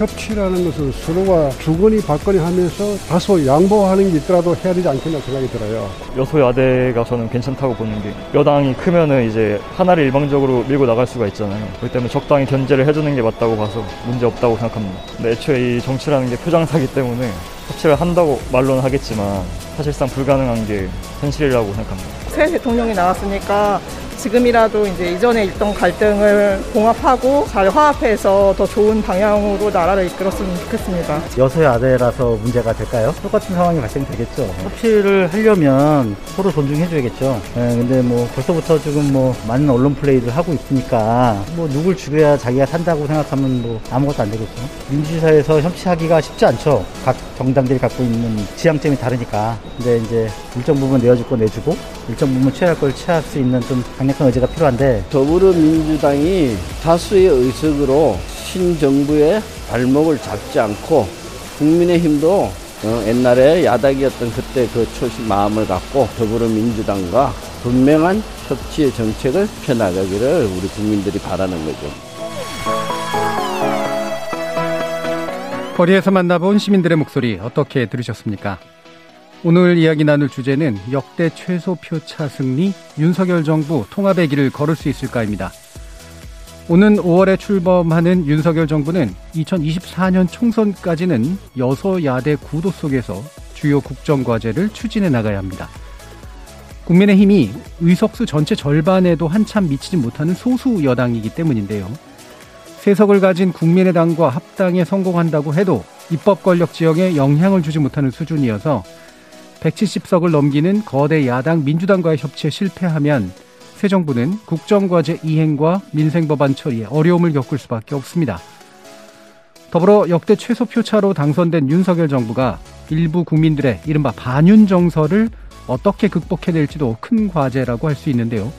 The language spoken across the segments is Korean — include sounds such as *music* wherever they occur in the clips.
협치라는 것은 서로가 주거니 받거니 하면서 다소 양보하는 게 있더라도 해야 되지 않겠나 생각이 들어요. 여소야대가 저는 괜찮다고 보는 게 여당이 크면은 이제 하나를 일방적으로 밀고 나갈 수가 있잖아요. 그렇기 때문에 적당히 견제를 해주는 게 맞다고 봐서 문제 없다고 생각합니다. 근데 애초에 이 정치라는 게 표장사기 때문에 협치를 한다고 말로는 하겠지만 사실상 불가능한 게 현실이라고 생각합니다. 새 대통령이 나왔으니까 지금이라도 이제 이전에 있던 갈등을 봉합하고 잘 화합해서 더 좋은 방향으로 나라를 이끌었으면 좋겠습니다. 여소야대라서 문제가 될까요? 똑같은 상황이 발생되겠죠. 협치를 하려면 서로 존중해줘야겠죠. 예, 근데 뭐 벌써부터 지금 뭐 많은 언론 플레이를 하고 있으니까 뭐 누굴 죽여야 자기가 산다고 생각하면 뭐 아무것도 안 되겠죠. 민주사에서 협치하기가 쉽지 않죠. 각 정당들이 갖고 있는 지향점이 다르니까. 근데 이제 일정 부분 내어줄 거 내주고 일정 부분 취할 걸 취할 수 있는 좀 강력 한 의지가 필요한데 더불어민주당이 다수의 의석으로 신정부의 발목을 잡지 않고 국민의힘도 어, 옛날에 야당이었던 그때 그 초심 마음을 갖고 더불어민주당과 분명한 협치의 정책을 펴나가기를 우리 국민들이 바라는 거죠. 거리에서 만나본 시민들의 목소리 어떻게 들으셨습니까? 오늘 이야기 나눌 주제는 역대 최소 표차 승리 윤석열 정부 통합의 길을 걸을 수 있을까입니다. 오는 5월에 출범하는 윤석열 정부는 2024년 총선까지는 여소야대 구도 속에서 주요 국정과제를 추진해 나가야 합니다. 국민의 힘이 의석수 전체 절반에도 한참 미치지 못하는 소수 여당이기 때문인데요. 세석을 가진 국민의당과 합당에 성공한다고 해도 입법 권력 지형에 영향을 주지 못하는 수준이어서 170석을 넘기는 거대 야당 민주당과의 협치에 실패하면 새 정부는 국정과제 이행과 민생법안 처리에 어려움을 겪을 수밖에 없습니다. 더불어 역대 최소 표차로 당선된 윤석열 정부가 일부 국민들의 이른바 반윤 정서를 어떻게 극복해낼지도 큰 과제라고 할 수 있는데요.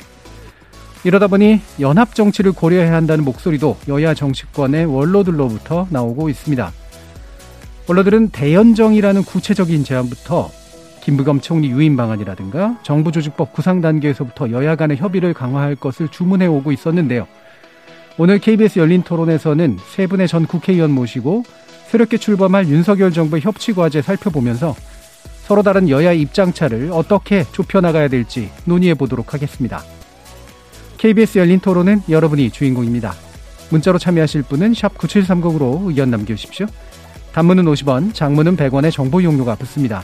이러다 보니 연합 정치를 고려해야 한다는 목소리도 여야 정치권의 원로들로부터 나오고 있습니다. 원로들은 대연정이라는 구체적인 제안부터 김부겸 총리 유인 방안이라든가 정부 조직법 구상 단계에서부터 여야 간의 협의를 강화할 것을 주문해 오고 있었는데요. 오늘 KBS 열린 토론에서는 세 분의 전 국회의원 모시고 새롭게 출범할 윤석열 정부의 협치 과제 살펴보면서 서로 다른 여야의 입장차를 어떻게 좁혀나가야 될지 논의해 보도록 하겠습니다. KBS 열린 토론은 여러분이 주인공입니다. 문자로 참여하실 분은 9730으로 의견 남겨주십시오. 단문은 50원, 장문은 100원의 정보 이용료가 붙습니다.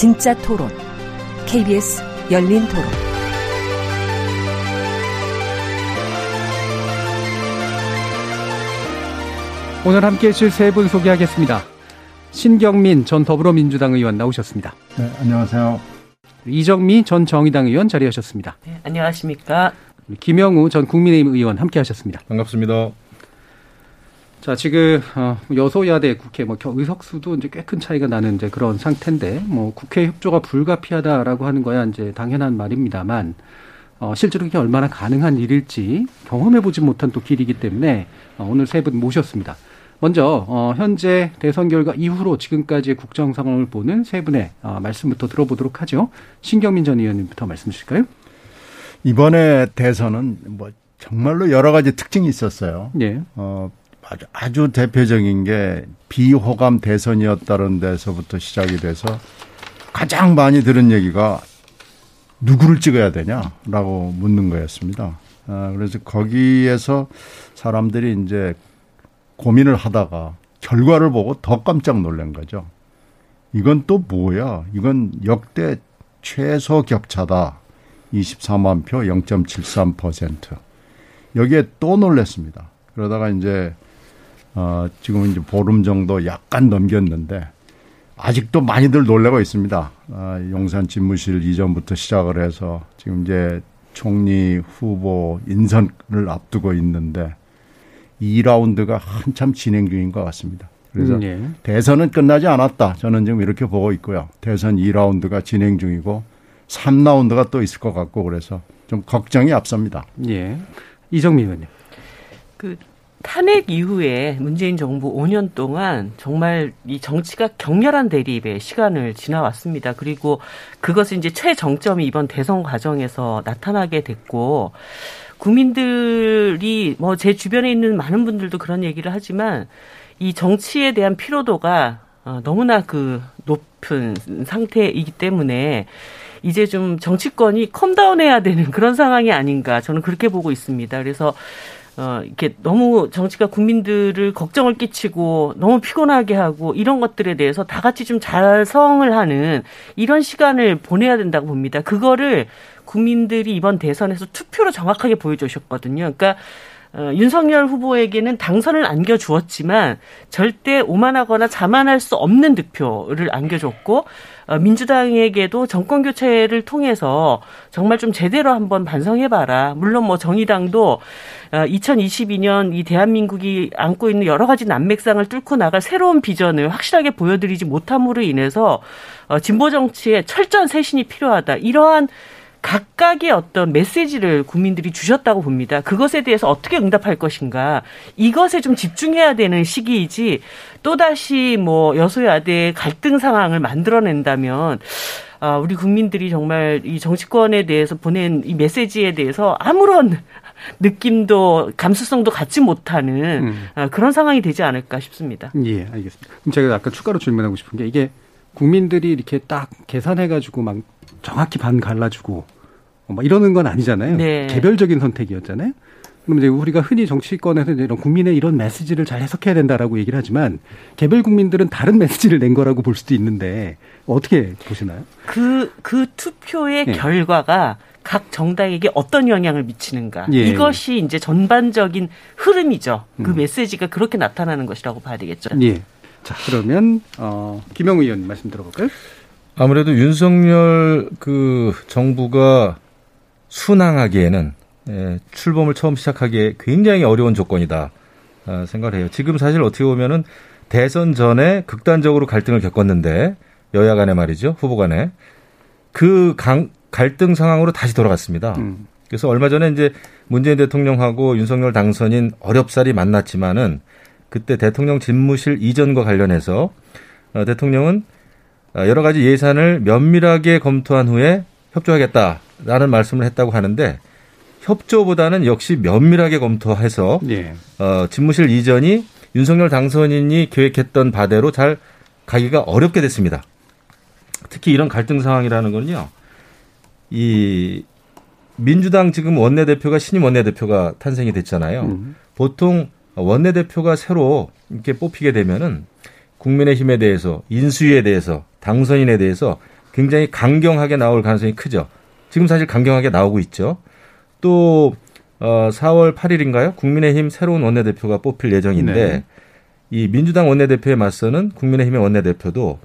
진짜 토론, KBS 열린 토론. 오늘 함께 해주실 세 분 소개하겠습니다. 신경민 전 더불어민주당 의원 나오셨습니다. 네, 안녕하세요. 이정미 전 정의당 의원 자리하셨습니다. 네, 안녕하십니까. 김영우 전 국민의힘 의원 함께 하셨습니다. 반갑습니다. 자, 지금 어, 여소야대 국회 뭐 의석수도 이제 꽤 큰 차이가 나는 이제 그런 상태인데 뭐 국회 협조가 불가피하다라고 하는 거야 이제 당연한 말입니다만 어, 실제로 이게 얼마나 가능한 일일지 경험해 보지 못한 또 길이기 때문에 어, 오늘 세 분 모셨습니다. 먼저 어, 현재 대선 결과 이후로 지금까지의 국정 상황을 보는 세 분의 어, 말씀부터 들어보도록 하죠. 신경민 전 의원님부터 말씀 주실까요? 이번에 대선은 뭐 정말로 여러 가지 특징이 있었어요. 네. 어, 아주, 아주 대표적인 게 비호감 대선이었다는 데서부터 시작이 돼서 가장 많이 들은 얘기가 누구를 찍어야 되냐라고 묻는 거였습니다. 아, 그래서 거기에서 사람들이 이제 고민을 하다가 결과를 보고 더 깜짝 놀란 거죠. 이건 또 뭐야? 이건 역대 최소 격차다. 24만 표 0.73%. 여기에 또 놀랬습니다. 그러다가 이제 어, 지금 이제 보름 정도 약간 넘겼는데 아직도 많이들 놀래고 있습니다. 아, 용산 집무실 이전부터 시작을 해서 지금 이제 총리 후보 인선을 앞두고 있는데 2라운드가 한참 진행 중인 것 같습니다. 그래서 음, 예. 대선은 끝나지 않았다. 저는 지금 이렇게 보고 있고요. 대선 2라운드가 진행 중이고 3라운드가 또 있을 것 같고 그래서 좀 걱정이 앞섭니다. 예. 이정미 의원님. 그 탄핵 이후에 문재인 정부 5년 동안 정말 이 정치가 격렬한 대립의 시간을 지나왔습니다. 그리고 그것은 이제 최정점이 이번 대선 과정에서 나타나게 됐고 국민들이 뭐 제 주변에 있는 많은 분들도 그런 얘기를 하지만 이 정치에 대한 피로도가 어, 너무나 그 높은 상태이기 때문에 이제 좀 정치권이 컴다운해야 되는 그런 상황이 아닌가 저는 그렇게 보고 있습니다. 그래서 어, 이렇게 너무 정치가 국민들을 걱정을 끼치고 너무 피곤하게 하고 이런 것들에 대해서 다 같이 좀 자성을 하는 이런 시간을 보내야 된다고 봅니다. 그거를 국민들이 이번 대선에서 투표로 정확하게 보여주셨거든요. 그러니까 어, 윤석열 후보에게는 당선을 안겨주었지만 절대 오만하거나 자만할 수 없는 득표를 안겨줬고 어, 민주당에게도 정권 교체를 통해서 정말 좀 제대로 한번 반성해봐라. 물론 뭐 정의당도 어, 2022년 이 대한민국이 안고 있는 여러 가지 난맥상을 뚫고 나갈 새로운 비전을 확실하게 보여드리지 못함으로 인해서 어, 진보 정치에 철저한 쇄신이 필요하다. 이러한 각각의 어떤 메시지를 국민들이 주셨다고 봅니다. 그것에 대해서 어떻게 응답할 것인가. 이것에 좀 집중해야 되는 시기이지 또다시 뭐 여소야대 갈등 상황을 만들어낸다면 아, 우리 국민들이 정말 이 정치권에 대해서 보낸 이 메시지에 대해서 아무런 *laughs* 느낌도 감수성도 갖지 못하는 음. 아, 그런 상황이 되지 않을까 싶습니다. 예, 알겠습니다. 그럼 제가 아까 추가로 질문하고 싶은 게 이게 국민들이 이렇게 딱 계산해가지고 막 정확히 반 갈라주고 뭐 이러는 건 아니잖아요. 네. 개별적인 선택이었잖아요. 그럼 이제 우리가 흔히 정치권에서 이제 이런 국민의 이런 메시지를 잘 해석해야 된다라고 얘기를 하지만 개별 국민들은 다른 메시지를 낸 거라고 볼 수도 있는데 어떻게 보시나요? 그, 그 투표의 예. 결과가 각 정당에게 어떤 영향을 미치는가. 예. 이것이 이제 전반적인 흐름이죠. 그 음. 메시지가 그렇게 나타나는 것이라고 봐야 되겠죠. 예. 자, 그러면 어 김영우 의원 말씀 들어볼까요? 아무래도 윤석열 그 정부가 순항하기에는 예, 출범을 처음 시작하기에 굉장히 어려운 조건이다 아, 생각을 해요. 지금 사실 어떻게 보면은 대선 전에 극단적으로 갈등을 겪었는데 여야 간에 말이죠 후보 간에 그 강, 갈등 상황으로 다시 돌아갔습니다. 음. 그래서 얼마 전에 이제 문재인 대통령하고 윤석열 당선인 어렵사리 만났지만은 그때 대통령 집무실 이전과 관련해서 어, 대통령은 어, 여러 가지 예산을 면밀하게 검토한 후에 협조하겠다라는 말씀을 했다고 하는데 협조보다는 역시 면밀하게 검토해서 예. 어, 집무실 이전이 윤석열 당선인이 계획했던 바대로 잘 가기가 어렵게 됐습니다. 특히 이런 갈등 상황이라는 건요. 이 민주당 지금 원내대표가 신임 원내대표가 탄생이 됐잖아요. 음. 보통 원내대표가 새로 이렇게 뽑히게 되면은 국민의힘에 대해서 인수위에 대해서 당선인에 대해서 굉장히 강경하게 나올 가능성이 크죠. 지금 사실 강경하게 나오고 있죠. 또 어, 4월 8일인가요? 국민의힘 새로운 원내대표가 뽑힐 예정인데 네. 이 민주당 원내대표에 맞서는 국민의힘의 원내대표도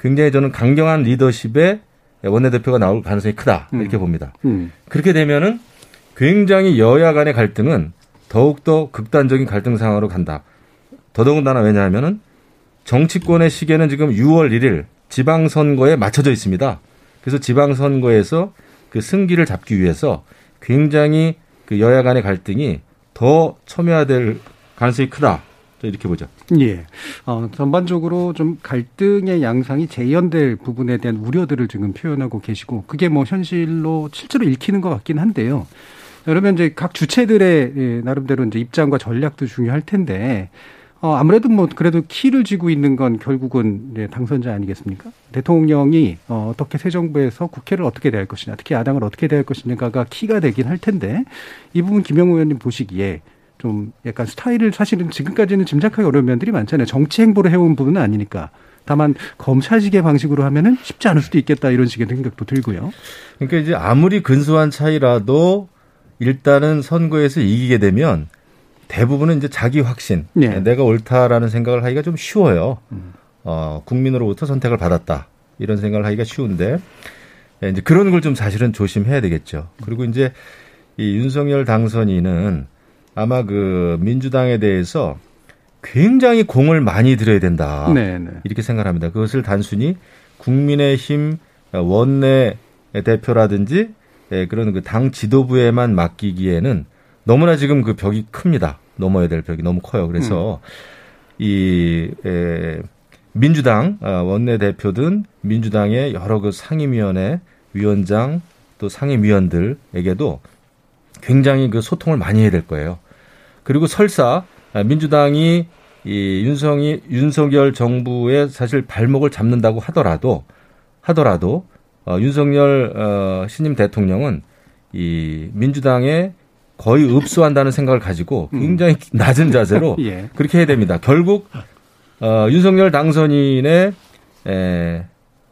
굉장히 저는 강경한 리더십의 원내대표가 나올 가능성이 크다 이렇게 봅니다. 음. 그렇게 되면은 굉장히 여야 간의 갈등은 더욱더 극단적인 갈등 상황으로 간다. 더더군다나 왜냐하면은 정치권의 시계는 지금 6월 1일 지방선거에 맞춰져 있습니다. 그래서 지방선거에서 그 승기를 잡기 위해서 굉장히 그 여야 간의 갈등이 더 첨예화될 가능성이 크다. 저 이렇게 보죠. 예. 어, 전반적으로 좀 갈등의 양상이 재현될 부분에 대한 우려들을 지금 표현하고 계시고 그게 뭐 현실로 실제로 읽히는 것 같긴 한데요. 그러면 이제 각 주체들의 예, 나름대로 이제 입장과 전략도 중요할 텐데 어, 아무래도 뭐 그래도 키를 쥐고 있는 건 결국은 이제 당선자 아니겠습니까? 대통령이 어, 어떻게 새 정부에서 국회를 어떻게 대할 것이냐, 특히 야당을 어떻게 대할 것이냐가 키가 되긴 할 텐데 이 부분 김영우 의원님 보시기에 좀 약간 스타일을 사실은 지금까지는 짐작하기 어려운 면들이 많잖아요. 정치 행보를 해온 부분은 아니니까. 다만 검찰식의 방식으로 하면은 쉽지 않을 수도 있겠다 이런 식의 생각도 들고요. 그러니까 이제 아무리 근소한 차이라도 일단은 선거에서 이기게 되면 대부분은 이제 자기 확신, 네. 내가 옳다라는 생각을 하기가 좀 쉬워요. 어, 국민으로부터 선택을 받았다 이런 생각을 하기가 쉬운데 예, 이제 그런 걸 좀 사실은 조심해야 되겠죠. 그리고 이제 이 윤석열 당선인은 아마 그 민주당에 대해서 굉장히 공을 많이 들여야 된다. 네, 네. 이렇게 생각합니다. 그것을 단순히 국민의힘 원내 대표라든지 예, 그런 그 당 지도부에만 맡기기에는 너무나 지금 그 벽이 큽니다. 넘어야 될 벽이 너무 커요. 그래서 이 에, 민주당 아, 원내 대표든 민주당의 여러 그 상임위원회 위원장 또 상임위원들에게도 굉장히 그 소통을 많이 해야 될 거예요. 그리고 설사 아, 민주당이 이 윤성이 윤석열 정부의 사실 발목을 잡는다고 하더라도 하더라도 어, 윤석열 어, 신임 대통령은 이 민주당에 거의 읍수한다는 생각을 가지고 굉장히 낮은 자세로 *laughs* 예. 그렇게 해야 됩니다. 결국 어, 윤석열 당선인의 에,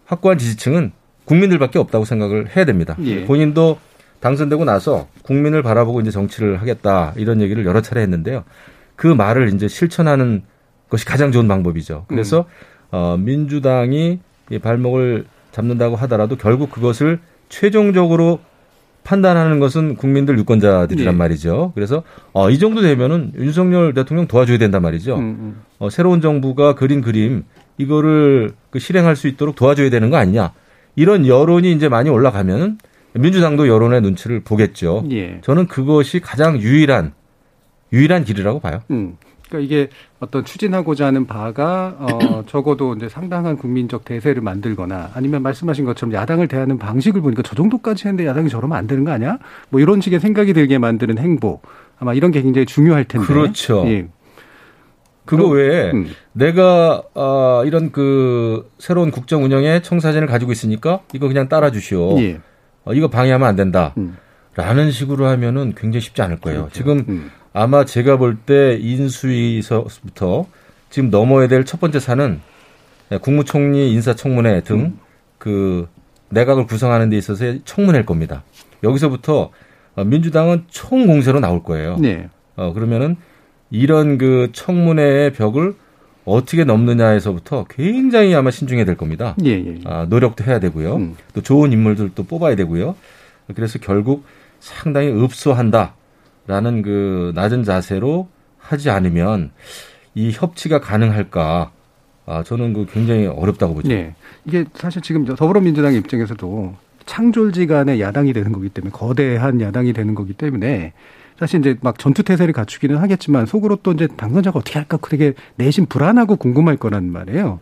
확고한 지지층은 국민들밖에 없다고 생각을 해야 됩니다. 예. 본인도 당선되고 나서 국민을 바라보고 이제 정치를 하겠다 이런 얘기를 여러 차례 했는데요. 그 말을 이제 실천하는 것이 가장 좋은 방법이죠. 그래서 어, 민주당이 이 발목을 잡는다고 하더라도 결국 그것을 최종적으로 판단하는 것은 국민들 유권자들이란 예. 말이죠. 그래서 어, 이 정도 되면은 윤석열 대통령 도와줘야 된단 말이죠. 음, 음. 어, 새로운 정부가 그린 그림 이거를 그 실행할 수 있도록 도와줘야 되는 거 아니냐. 이런 여론이 이제 많이 올라가면은 민주당도 여론의 눈치를 보겠죠. 예. 저는 그것이 가장 유일한 유일한 길이라고 봐요. 음. 그러니까 이게 어떤 추진하고자 하는 바가 어 *clears throat* 적어도 이제 상당한 국민적 대세를 만들거나 아니면 말씀하신 것처럼 야당을 대하는 방식을 보니까 저 정도까지 했는데 야당이 저러면 안 되는 거 아니야? 뭐 이런 식의 생각이 들게 만드는 행보 아마 이런 게 굉장히 중요할 텐데. 그렇죠. 예. 그거 외에 음. 내가 아 이런 그 새로운 국정 운영의 청사진을 가지고 있으니까 이거 그냥 따라 주시오. 예. 어, 이거 방해하면 안 된다. 음. 라는 식으로 하면은 굉장히 쉽지 않을 거예요. 그렇죠. 지금 음. 아마 제가 볼 때 인수위서부터 지금 넘어야 될 첫 번째 산은 국무총리 인사청문회 등 음. 그 내각을 구성하는 데 있어서의 청문회일 겁니다. 여기서부터 어, 민주당은 총 공세로 나올 거예요. 네. 어, 그러면은 이런 그 청문회의 벽을 어떻게 넘느냐에서부터 굉장히 아마 신중해야 될 겁니다. 예, 예. 아, 노력도 해야 되고요. 음. 또 좋은 인물들도 뽑아야 되고요. 그래서 결국 상당히 읍소한다 라는 그 낮은 자세로 하지 않으면 이 협치가 가능할까? 아, 저는 그 굉장히 어렵다고 보죠. 네. 이게 사실 지금 저 더불어민주당 입장에서도 창졸지간의 야당이 되는 거기 때문에 거대한 야당이 되는 거기 때문에 사실 이제 막 전투 태세를 갖추기는 하겠지만 속으로 또 이제 당선자가 어떻게 할까 되게 내심 불안하고 궁금할 거란 말이에요.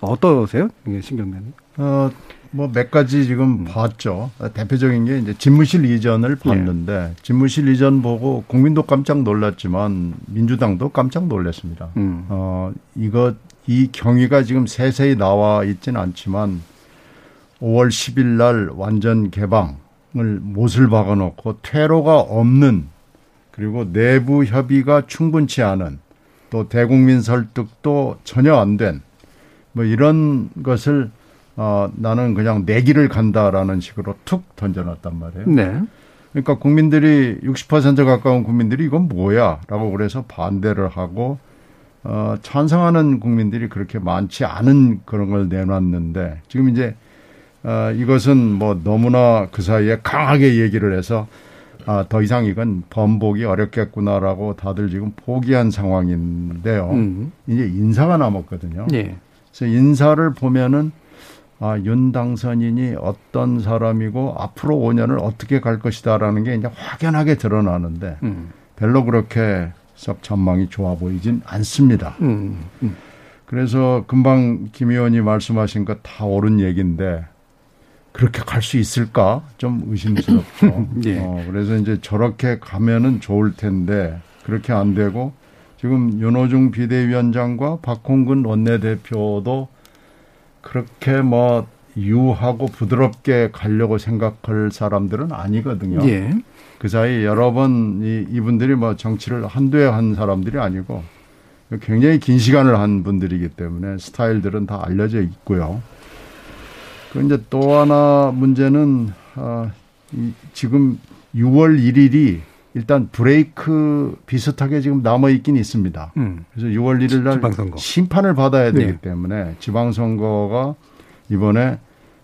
어떠세요? 이게 신경면. 어, 뭐 몇 가지 지금 봤죠. 어, 대표적인 게 이제 집무실 이전을 봤는데 집무실 이전 보고 국민도 깜짝 놀랐지만 민주당도 깜짝 놀랐습니다. 음. 어, 이거 이 경위가 지금 세세히 나와 있지는 않지만 5월 10일 날 완전 개방을 못을 박아 놓고 퇴로가 없는 그리고 내부 협의가 충분치 않은 또 대국민 설득도 전혀 안 된 뭐 이런 것을 어, 나는 그냥 내기를 간다라는 식으로 툭 던져놨단 말이에요. 네. 그러니까 국민들이 60% 가까운 국민들이 이건 뭐야라고 그래서 반대를 하고 어, 찬성하는 국민들이 그렇게 많지 않은 그런 걸 내놨는데 지금 이제 어, 이것은 뭐 너무나 그 사이에 강하게 얘기를 해서 아, 더 이상 이건 번복이 어렵겠구나라고 다들 지금 포기한 상황인데요. 음. 이제 인사가 남았거든요. 예. 그래서 인사를 보면은 아, 윤 당선인이 어떤 사람이고 앞으로 5년을 어떻게 갈 것이다라는 게 이제 확연하게 드러나는데 음. 별로 그렇게 썩 전망이 좋아 보이진 않습니다. 음. 음. 그래서 금방 김 의원이 말씀하신 거다 옳은 얘기인데 그렇게 갈 수 있을까 좀 의심스럽죠. *laughs* 예. 어, 그래서 이제 저렇게 가면은 좋을 텐데 그렇게 안 되고 지금 윤호중 비대위원장과 박홍근 원내대표도 그렇게 뭐 유하고 부드럽게 가려고 생각할 사람들은 아니거든요. 예. 그 사이 여러 번 이, 이분들이 뭐 정치를 한두 해 한 사람들이 아니고 굉장히 긴 시간을 한 분들이기 때문에 스타일들은 다 알려져 있고요. 그 이제 또 하나 문제는 아, 이, 지금 6월 1일이 일단 브레이크 비슷하게 지금 남아 있긴 있습니다. 음. 그래서 6월 1일 날 지방선거. 심판을 받아야 되기 네. 때문에 지방선거가 이번에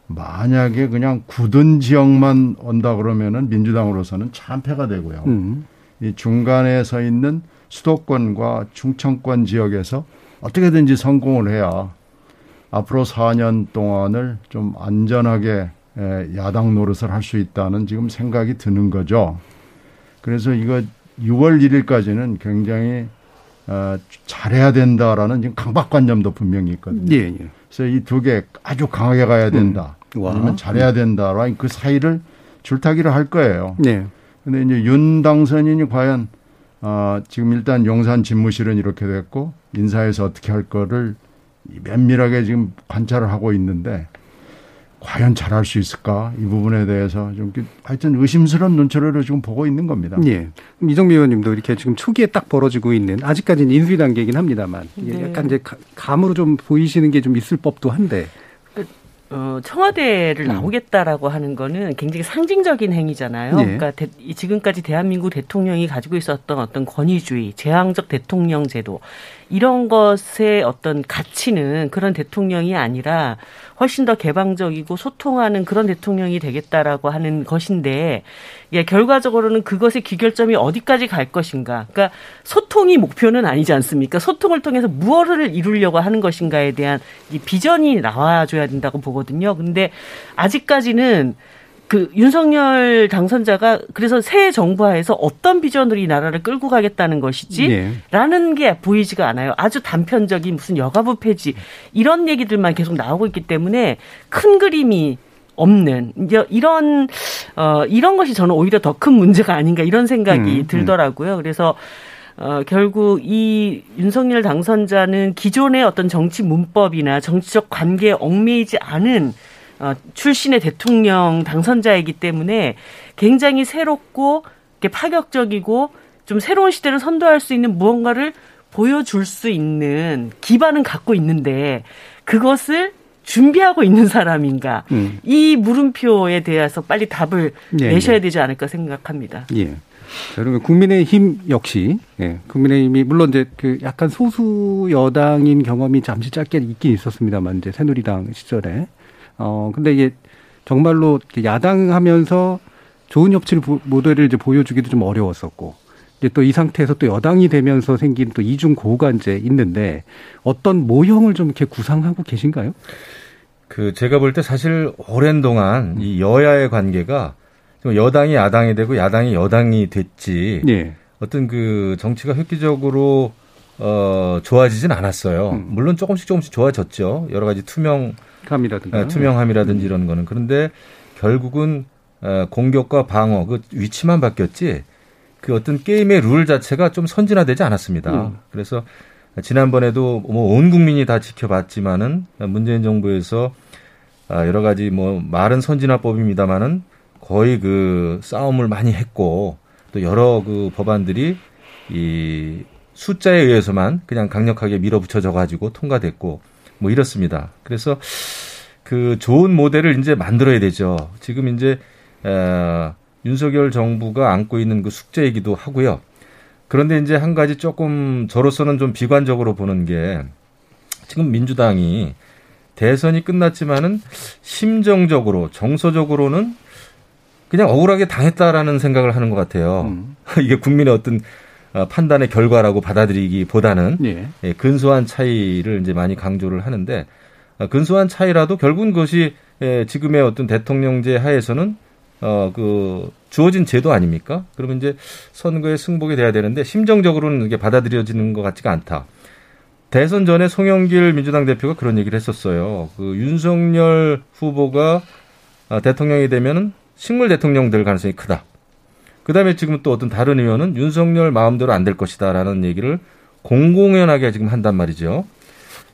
만약에 그냥 굳은 지역만 온다 그러면은 민주당으로서는 참패가 되고요. 음. 이 중간에 서 있는 수도권과 충청권 지역에서 어떻게든지 성공을 해야 앞으로 4년 동안을 좀 안전하게 에, 야당 노릇을 할 수 있다는 지금 생각이 드는 거죠. 그래서 이거 6월 1일까지는 굉장히 어, 잘해야 된다라는 지금 강박관념도 분명히 있거든요. 예, 예. 그래서 이 두 개 아주 강하게 가야 된다. 음. 와. 아니면 잘해야 된다라는 그 사이를 줄타기를 할 거예요. 네. 근데 이제 윤 당선인이 과연 아, 지금 일단 용산 집무실은 이렇게 됐고 인사에서 어떻게 할 거를 면밀하게 지금 관찰을 하고 있는데 과연 잘할 수 있을까 이 부분에 대해서 좀 그- 하여튼 의심스러운 눈초리로 지금 보고 있는 겁니다. 예. 이정미 의원님도 이렇게 지금 초기에 딱 벌어지고 있는 아직까지는 인수위 단계이긴 합니다만 네. 약간 이제 가- 감으로 좀 보이시는 게 좀 있을 법도 한데. 어, 청와대를 음. 나오겠다라고 하는 거는 굉장히 상징적인 행위잖아요. 예. 그러니까 대- 이 지금까지 대한민국 대통령이 가지고 있었던 어떤 권위주의, 제왕적 대통령 제도 이런 것의 어떤 가치는 그런 대통령이 아니라 훨씬 더 개방적이고 소통하는 그런 대통령이 되겠다라고 하는 것인데 예, 결과적으로는 그것의 기결점이 어디까지 갈 것인가. 그러니까 소통이 목표는 아니지 않습니까? 소통을 통해서 무엇을 이루려고 하는 것인가에 대한 이 비전이 나와줘야 된다고 보거든요. 근데 아직까지는 그 윤석열 당선자가 그래서 새 정부 하에서 어떤 비전으로 이 나라를 끌고 가겠다는 것이지 예. 라는 게 보이지가 않아요. 아주 단편적인 무슨 여가부 폐지 이런 얘기들만 계속 나오고 있기 때문에 큰 그림이 없는 이런 어 이런 것이 저는 오히려 더 큰 문제가 아닌가 이런 생각이 음, 음. 들더라고요. 그래서 어 결국 이 윤석열 당선자는 기존의 어떤 정치 문법이나 정치적 관계에 얽매이지 않은 어, 출신의 대통령 당선자이기 때문에 굉장히 새롭고 파격적이고 좀 새로운 시대를 선도할 수 있는 무언가를 보여줄 수 있는 기반은 갖고 있는데 그것을 준비하고 있는 사람인가 음. 이 물음표에 대해서 빨리 답을 예, 내셔야 예. 되지 않을까 생각합니다. 예. 자, 그리고 국민의힘 역시 예, 국민의힘이 물론 이제 그 약간 소수 여당인 경험이 잠시 짧게 있긴 있었습니다만 이제 새누리당 시절에 어 근데 이게 정말로 이렇게 야당 하면서 좋은 협치 모델을 이제 보여주기도 좀 어려웠었고 이제 또 이 상태에서 또 여당이 되면서 생긴 또 이중 고가 이제 있는데 어떤 모형을 좀 이렇게 구상하고 계신가요? 그 제가 볼 때 사실 오랜 동안 이 여야의 관계가 좀 여당이 야당이 되고 야당이 여당이 됐지 예. 어떤 그 정치가 획기적으로 어 좋아지진 않았어요. 음. 물론 조금씩 조금씩 좋아졌죠. 여러 가지 투명 감이라든가 어, 투명함이라든지 이런 거는 그런데 결국은 어, 공격과 방어 그 위치만 바뀌었지 그 어떤 게임의 룰 자체가 좀 선진화되지 않았습니다. 음. 그래서 지난번에도 뭐 온 국민이 다 지켜봤지만은 문재인 정부에서 아, 여러 가지 뭐 말은 선진화법입니다만은 거의 그 싸움을 많이 했고 또 여러 그 법안들이 이 숫자에 의해서만 그냥 강력하게 밀어붙여져 가지고 통과됐고 뭐 이렇습니다. 그래서 그 좋은 모델을 이제 만들어야 되죠. 지금 이제 에, 윤석열 정부가 안고 있는 그 숙제이기도 하고요. 그런데 이제 한 가지 조금 저로서는 좀 비관적으로 보는 게 지금 민주당이 대선이 끝났지만은 심정적으로 정서적으로는 그냥 억울하게 당했다라는 생각을 하는 것 같아요. 음. *laughs* 이게 국민의 어떤 어, 판단의 결과라고 받아들이기보다는 예. 예, 근소한 차이를 이제 많이 강조를 하는데 어, 근소한 차이라도 결국은 그것이 예, 지금의 어떤 대통령제 하에서는 어, 그 주어진 제도 아닙니까? 그러면 이제 선거에 승복이 돼야 되는데 심정적으로는 이게 받아들여지는 것 같지가 않다. 대선 전에 송영길 민주당 대표가 그런 얘기를 했었어요. 그 윤석열 후보가 아, 대통령이 되면은 식물 대통령 될 가능성이 크다. 그 다음에 지금 또 어떤 다른 의원은 윤석열 마음대로 안 될 것이다라는 얘기를 공공연하게 지금 한단 말이죠.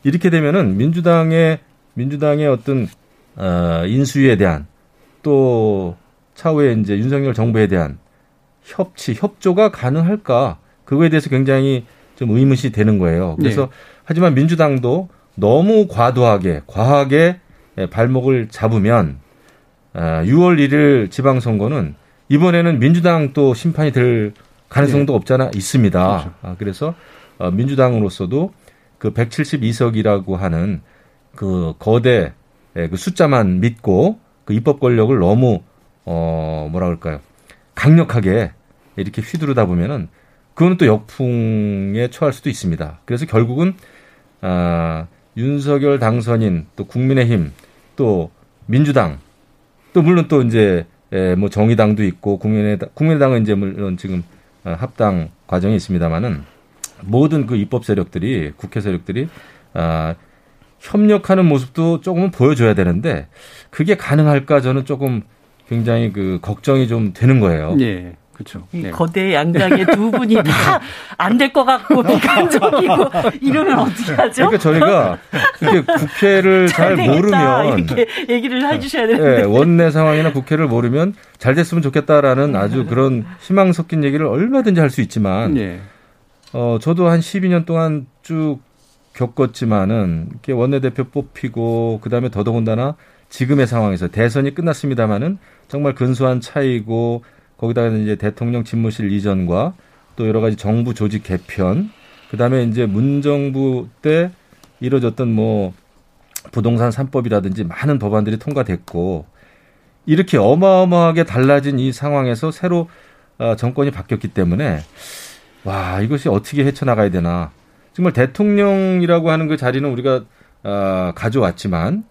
이렇게 되면은 민주당의 민주당의 어떤 어, 인수위에 대한 또 차후에 이제 윤석열 정부에 대한 협치 협조가 가능할까 그거에 대해서 굉장히 좀 의문이 되는 거예요. 그래서 네. 하지만 민주당도 너무 과도하게 과하게 예, 발목을 잡으면 아, 6월 1일 지방선거는 이번에는 민주당 또 심판이 될 가능성도 네. 없잖아 있습니다. 그렇죠. 아, 그래서 어, 민주당으로서도 그 172석이라고 하는 그 거대 예, 그 숫자만 믿고 그 입법 권력을 너무 어 뭐라 그럴까요 강력하게 이렇게 휘두르다 보면은 그거는 또 역풍에 처할 수도 있습니다. 그래서 결국은 아 윤석열 당선인 또 국민의힘 또 민주당 또 물론 또 이제 예, 뭐 정의당도 있고 국민의당 국민의당은 이제 물론 지금 어, 합당 과정이 있습니다만은 모든 그 입법 세력들이 국회 세력들이 아 협력하는 모습도 조금은 보여줘야 되는데 그게 가능할까 저는 조금 굉장히 그 걱정이 좀 되는 거예요. 예. 그렇죠. 네. 거대 양당의 두 분이 다 *laughs* 안 될 것 같고 비관적이고 이러면 어떻게 하죠? 그러니까 저희가 이렇게 국회를 *laughs* 잘, 잘 모르면 이렇게 얘기를 해주셔야 되는데 네, 원내 상황이나 국회를 모르면 잘 됐으면 좋겠다라는 아주 그런 희망 섞인 얘기를 얼마든지 할 수 있지만 네. 어 저도 한 12년 동안 쭉 겪었지만은 이렇게 원내대표 뽑히고 그다음에 더더군다나 지금의 상황에서 대선이 끝났습니다마는 정말 근소한 차이고 거기다가 이제 대통령 집무실 이전과 또 여러 가지 정부 조직 개편 그 다음에 이제 문정부 때 이뤄졌던 뭐 부동산 3법이라든지 많은 법안들이 통과됐고 이렇게 어마어마하게 달라진 이 상황에서 새로 어, 정권이 바뀌었기 때문에 와 이것이 어떻게 헤쳐나가야 되나 정말 대통령이라고 하는 그 자리는 우리가 어, 가져왔지만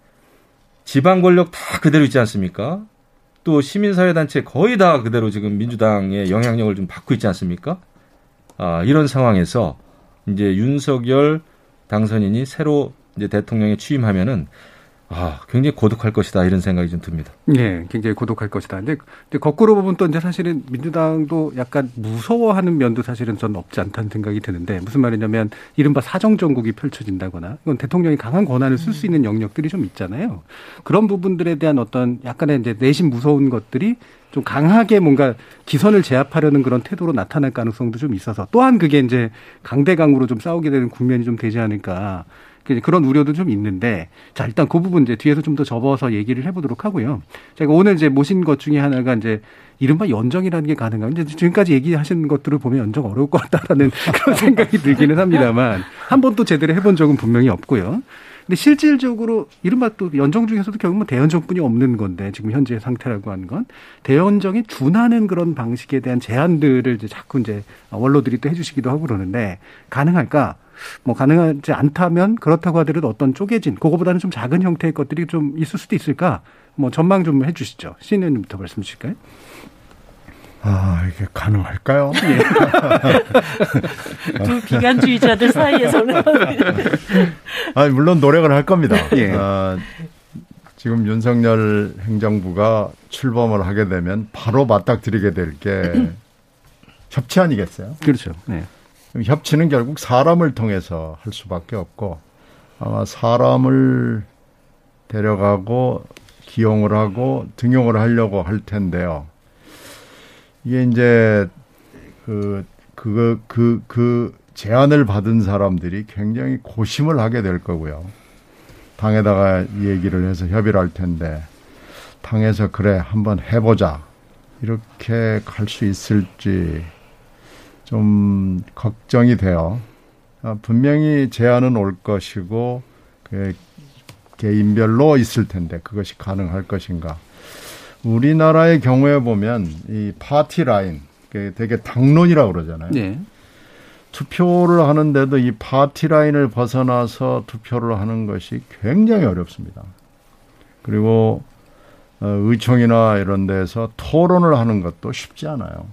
지방 권력 다 그대로 있지 않습니까? 또 시민사회단체 거의 다 그대로 지금 민주당의 영향력을 좀 받고 있지 않습니까? 아, 이런 상황에서 이제 윤석열 당선인이 새로 이제 대통령에 취임하면은 아, 굉장히 고독할 것이다 이런 생각이 좀 듭니다. 네, 굉장히 고독할 것이다. 근데, 근데 거꾸로 보면 또 이제 사실은 민주당도 약간 무서워하는 면도 사실은 전 없지 않다는 생각이 드는데 무슨 말이냐면 이른바 사정 정국이 펼쳐진다거나 이건 대통령이 강한 권한을 쓸 수 있는 영역들이 좀 있잖아요. 그런 부분들에 대한 어떤 약간의 이제 내심 무서운 것들이 좀 강하게 뭔가 기선을 제압하려는 그런 태도로 나타날 가능성도 좀 있어서 또한 그게 이제 강대강으로 좀 싸우게 되는 국면이 좀 되지 않을까 그런 우려도 좀 있는데 자 일단 그 부분 이제 뒤에서 좀 더 접어서 얘기를 해보도록 하고요. 제가 오늘 이제 모신 것 중에 하나가 이제 이른바 연정이라는 게 가능한 이제 지금까지 얘기하신 것들을 보면 연정 어려울 것 같다라는 *laughs* 그런 생각이 들기는 합니다만 한 번도 제대로 해본 적은 분명히 없고요. 근데 실질적으로 이른바 또 연정 중에서도 결국 뭐 대연정뿐이 없는 건데 지금 현재 상태라고 하는 건 대연정이 준하는 그런 방식에 대한 제안들을 이제 자꾸 이제 원로들이 또 해주시기도 하고 그러는데 가능할까? 뭐 가능하지 않다면 그렇다고 하더라도 어떤 쪼개진 그거보다는 좀 작은 형태의 것들이 좀 있을 수도 있을까? 뭐 전망 좀 해주시죠. 신의원님부터 말씀 주실까요? 아, 이게 가능할까요? 예. 두 비관주의자들 사이에서는. 아, 물론 노력을 할 겁니다. 예. 아, 지금 윤석열 행정부가 출범을 하게 되면 바로 맞닥뜨리게 될 게 협치 아니겠어요? 그렇죠. 네. 협치는 결국 사람을 통해서 할 수밖에 없고 아마 사람을 데려가고 기용을 하고 등용을 하려고 할 텐데요. 이게 이제 그 그거 그그 그 제안을 받은 사람들이 굉장히 고심을 하게 될 거고요. 당에다가 얘기를 해서 협의를 할 텐데 당에서 그래 한번 해보자 이렇게 갈 수 있을지 좀 걱정이 돼요. 아, 분명히 제안은 올 것이고 그 개인별로 있을 텐데 그것이 가능할 것인가. 우리나라의 경우에 보면 이 파티 라인 되게 당론이라고 그러잖아요. 네. 투표를 하는데도 이 파티 라인을 벗어나서 투표를 하는 것이 굉장히 어렵습니다. 그리고 어, 의총이나 이런 데서 토론을 하는 것도 쉽지 않아요.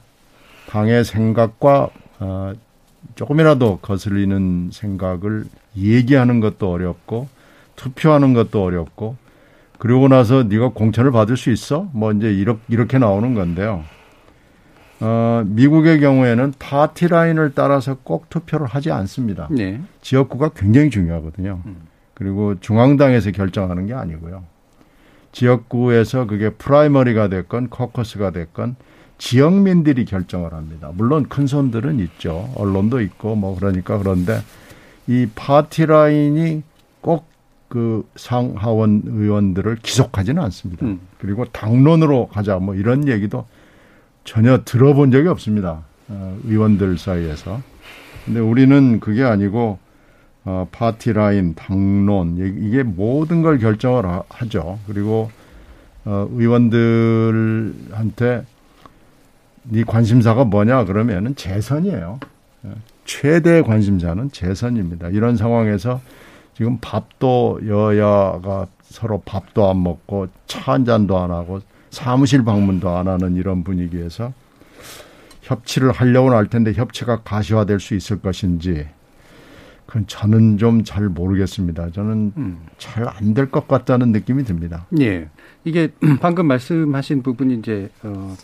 당의 생각과 어, 조금이라도 거슬리는 생각을 얘기하는 것도 어렵고 투표하는 것도 어렵고 그러고 나서 네가 공천을 받을 수 있어? 뭐 이제 이렇게, 이렇게 나오는 건데요. 어, 미국의 경우에는 party line을 따라서 꼭 투표를 하지 않습니다. 네. 지역구가 굉장히 중요하거든요. 음. 그리고 중앙당에서 결정하는 게 아니고요. 지역구에서 그게 primary가 됐건 caucus가 됐건 지역민들이 결정을 합니다. 물론 큰 손들은 있죠. 언론도 있고 뭐 그러니까 그런데 이 party line이 꼭 그 상하원 의원들을 기속하지는 않습니다. 음. 그리고 당론으로 가자 뭐 이런 얘기도 전혀 들어본 적이 없습니다. 어, 의원들 사이에서. 근데 우리는 그게 아니고 어, 파티 라인, 당론 이게 모든 걸 결정을 하, 죠 그리고 어, 의원들한테 네 관심사가 뭐냐 그러면은 재선이에요. 예. 최대 관심사는 재선입니다. 이런 상황에서 지금 밥도 여야가 서로 밥도 안 먹고 차 한 잔도 안 하고 사무실 방문도 안 하는 이런 분위기에서 협치를 하려고는 할 텐데 협치가 가시화될 수 있을 것인지 그건 저는 좀 잘 모르겠습니다. 저는 음. 잘안 될 것 같다는 느낌이 듭니다. 예. 이게 *clears throat* 방금 말씀하신 부분이 이제 어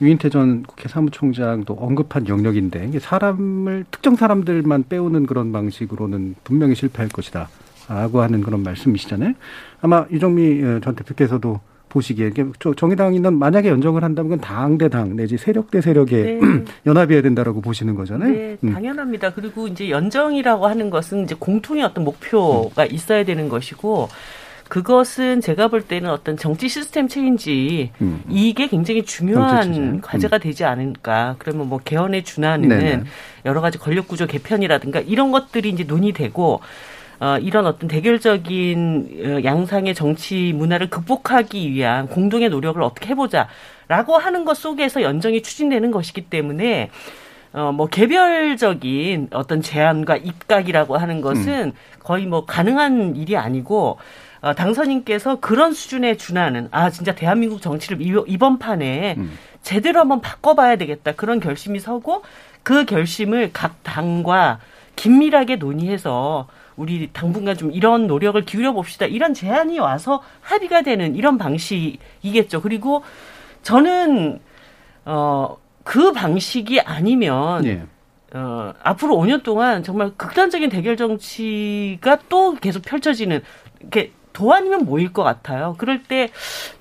유인태 전 국회 사무총장도 언급한 영역인데 이게 사람을 특정 사람들만 빼오는 그런 방식으로는 분명히 실패할 것이다. 라고 하는 그런 말씀이시잖아요. 아마 유정미 어, 전 대표께서도 보시기에 정의당이는 만약에 연정을 한다면 당대 당 내지 세력 대 세력의 네. *clears throat* 연합이어야 된다라고 보시는 거잖아요. 네, 음. 당연합니다. 그리고 이제 연정이라고 하는 것은 이제 공통의 어떤 목표가 음. 있어야 되는 것이고 그것은 제가 볼 때는 어떤 정치 시스템 체인지 음. 이게 굉장히 중요한 음. 과제가 되지 않을까. 그러면 뭐 개헌에 준하는 네네. 여러 가지 권력 구조 개편이라든가 이런 것들이 이제 논의되고 어, 이런 어떤 대결적인 어, 양상의 정치 문화를 극복하기 위한 공동의 노력을 어떻게 해보자라고 하는 것 속에서 연정이 추진되는 것이기 때문에 어, 뭐 개별적인 어떤 제안과 입각이라고 하는 것은 음. 거의 뭐 가능한 일이 아니고 어, 당선인께서 그런 수준에 준하는 아 진짜 대한민국 정치를 이번 판에 음. 제대로 한번 바꿔봐야 되겠다 그런 결심이 서고 그 결심을 각 당과 긴밀하게 논의해서 우리 당분간 좀 이런 노력을 기울여 봅시다. 이런 제안이 와서 합의가 되는 이런 방식이겠죠. 그리고 저는 어 그 방식이 아니면 예. 어, 앞으로 5년 동안 정말 극단적인 대결 정치가 또 계속 펼쳐지는 이렇게 도안이면 뭐일 것 같아요. 그럴 때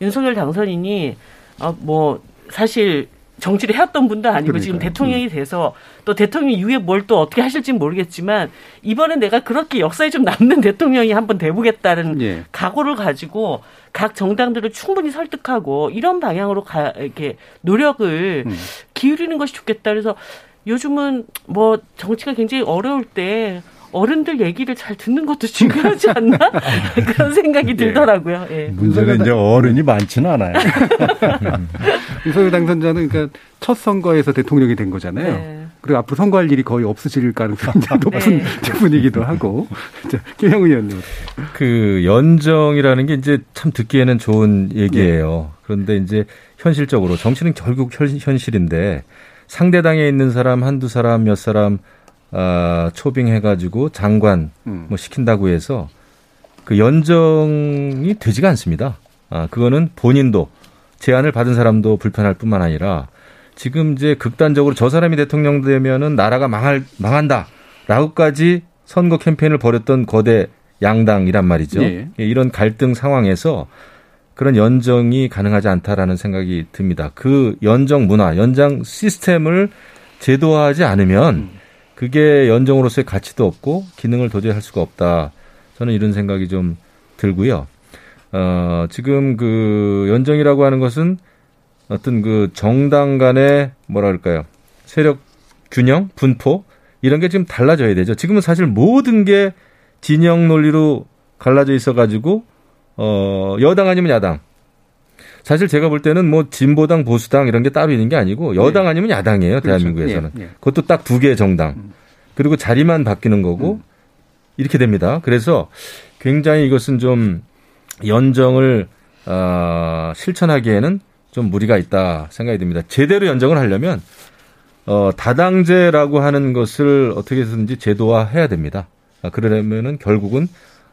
윤석열 당선인이 어, 뭐 사실 정치를 해왔던 분도 아니고 그러니까요. 지금 대통령이 음. 돼서 또 대통령 이후에 뭘 또 어떻게 하실지는 모르겠지만 이번에 내가 그렇게 역사에 좀 남는 대통령이 한번 돼보겠다는 예. 각오를 가지고 각 정당들을 충분히 설득하고 이런 방향으로 가, 이렇게 노력을 음. 기울이는 것이 좋겠다. 그래서 요즘은 뭐 정치가 굉장히 어려울 때 어른들 얘기를 잘 듣는 것도 중요하지 않나 *laughs* 그런 생각이 예. 들더라고요. 예. 문제는 이제 어른이 많지는 않아요. *laughs* 윤석열 당선자는 그러니까 첫 선거에서 대통령이 된 거잖아요. 네. 그리고 앞으로 선거할 일이 거의 없으실 가능성이 높은 네. *laughs* 분이기도 하고. 김영 의원님. 그 연정이라는 게 이제 참 듣기에는 좋은 얘기예요. 네. 그런데 이제 현실적으로 정치는 결국 현실인데 상대당에 있는 사람 한두 사람 몇 사람 아, 초빙해가지고 장관 음. 뭐 시킨다고 해서 그 연정이 되지가 않습니다. 아, 그거는 본인도 제안을 받은 사람도 불편할 뿐만 아니라 지금 이제 극단적으로 저 사람이 대통령 되면은 나라가 망할 망한다 라고까지 선거 캠페인을 벌였던 거대 양당이란 말이죠. 예. 예 이런 갈등 상황에서 그런 연정이 가능하지 않다라는 생각이 듭니다. 그 연정 문화, 연장 시스템을 제도화하지 않으면 음. 그게 연정으로서의 가치도 없고 기능을 도저히 할 수가 없다. 저는 이런 생각이 좀 들고요. 어, 지금 그 연정이라고 하는 것은 어떤 그 정당 간의 뭐라 그럴까요? 세력 균형, 분포 이런 게 지금 달라져야 되죠. 지금은 사실 모든 게 진영 논리로 갈라져 있어 가지고 어, 여당 아니면 야당. 사실 제가 볼 때는 뭐 진보당 보수당 이런 게 따로 있는 게 아니고 여당 네. 아니면 야당이에요 그렇죠. 대한민국에서는 네. 네. 그것도 딱 두 개의 정당 음. 그리고 자리만 바뀌는 거고 음. 이렇게 됩니다 그래서 굉장히 이것은 좀 연정을 어, 실천하기에는 좀 무리가 있다 생각이 듭니다 제대로 연정을 하려면 어, 다당제라고 하는 것을 어떻게 해서든지 제도화해야 됩니다 아, 그러려면은 결국은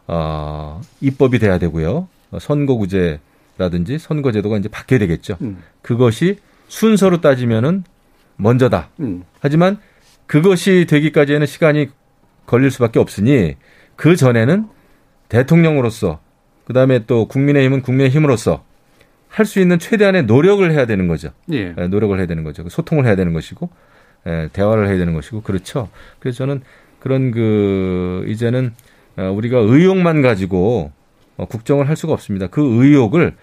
어, 입법이 돼야 되고요 선거구제 라든지 선거제도가 이제 바뀌어야 되겠죠. 음. 그것이 순서로 따지면은 먼저다. 음. 하지만 그것이 되기까지에는 시간이 걸릴 수밖에 없으니 그 전에는 대통령으로서 그다음에 또 국민의힘은 국민의힘으로서 할 수 있는 최대한의 노력을 해야 되는 거죠. 예. 예. 노력을 해야 되는 거죠. 소통을 해야 되는 것이고 예, 대화를 해야 되는 것이고 그렇죠. 그래서 저는 그런 그 이제는 어, 우리가 의욕만 가지고 어, 국정을 할 수가 없습니다. 그 의욕을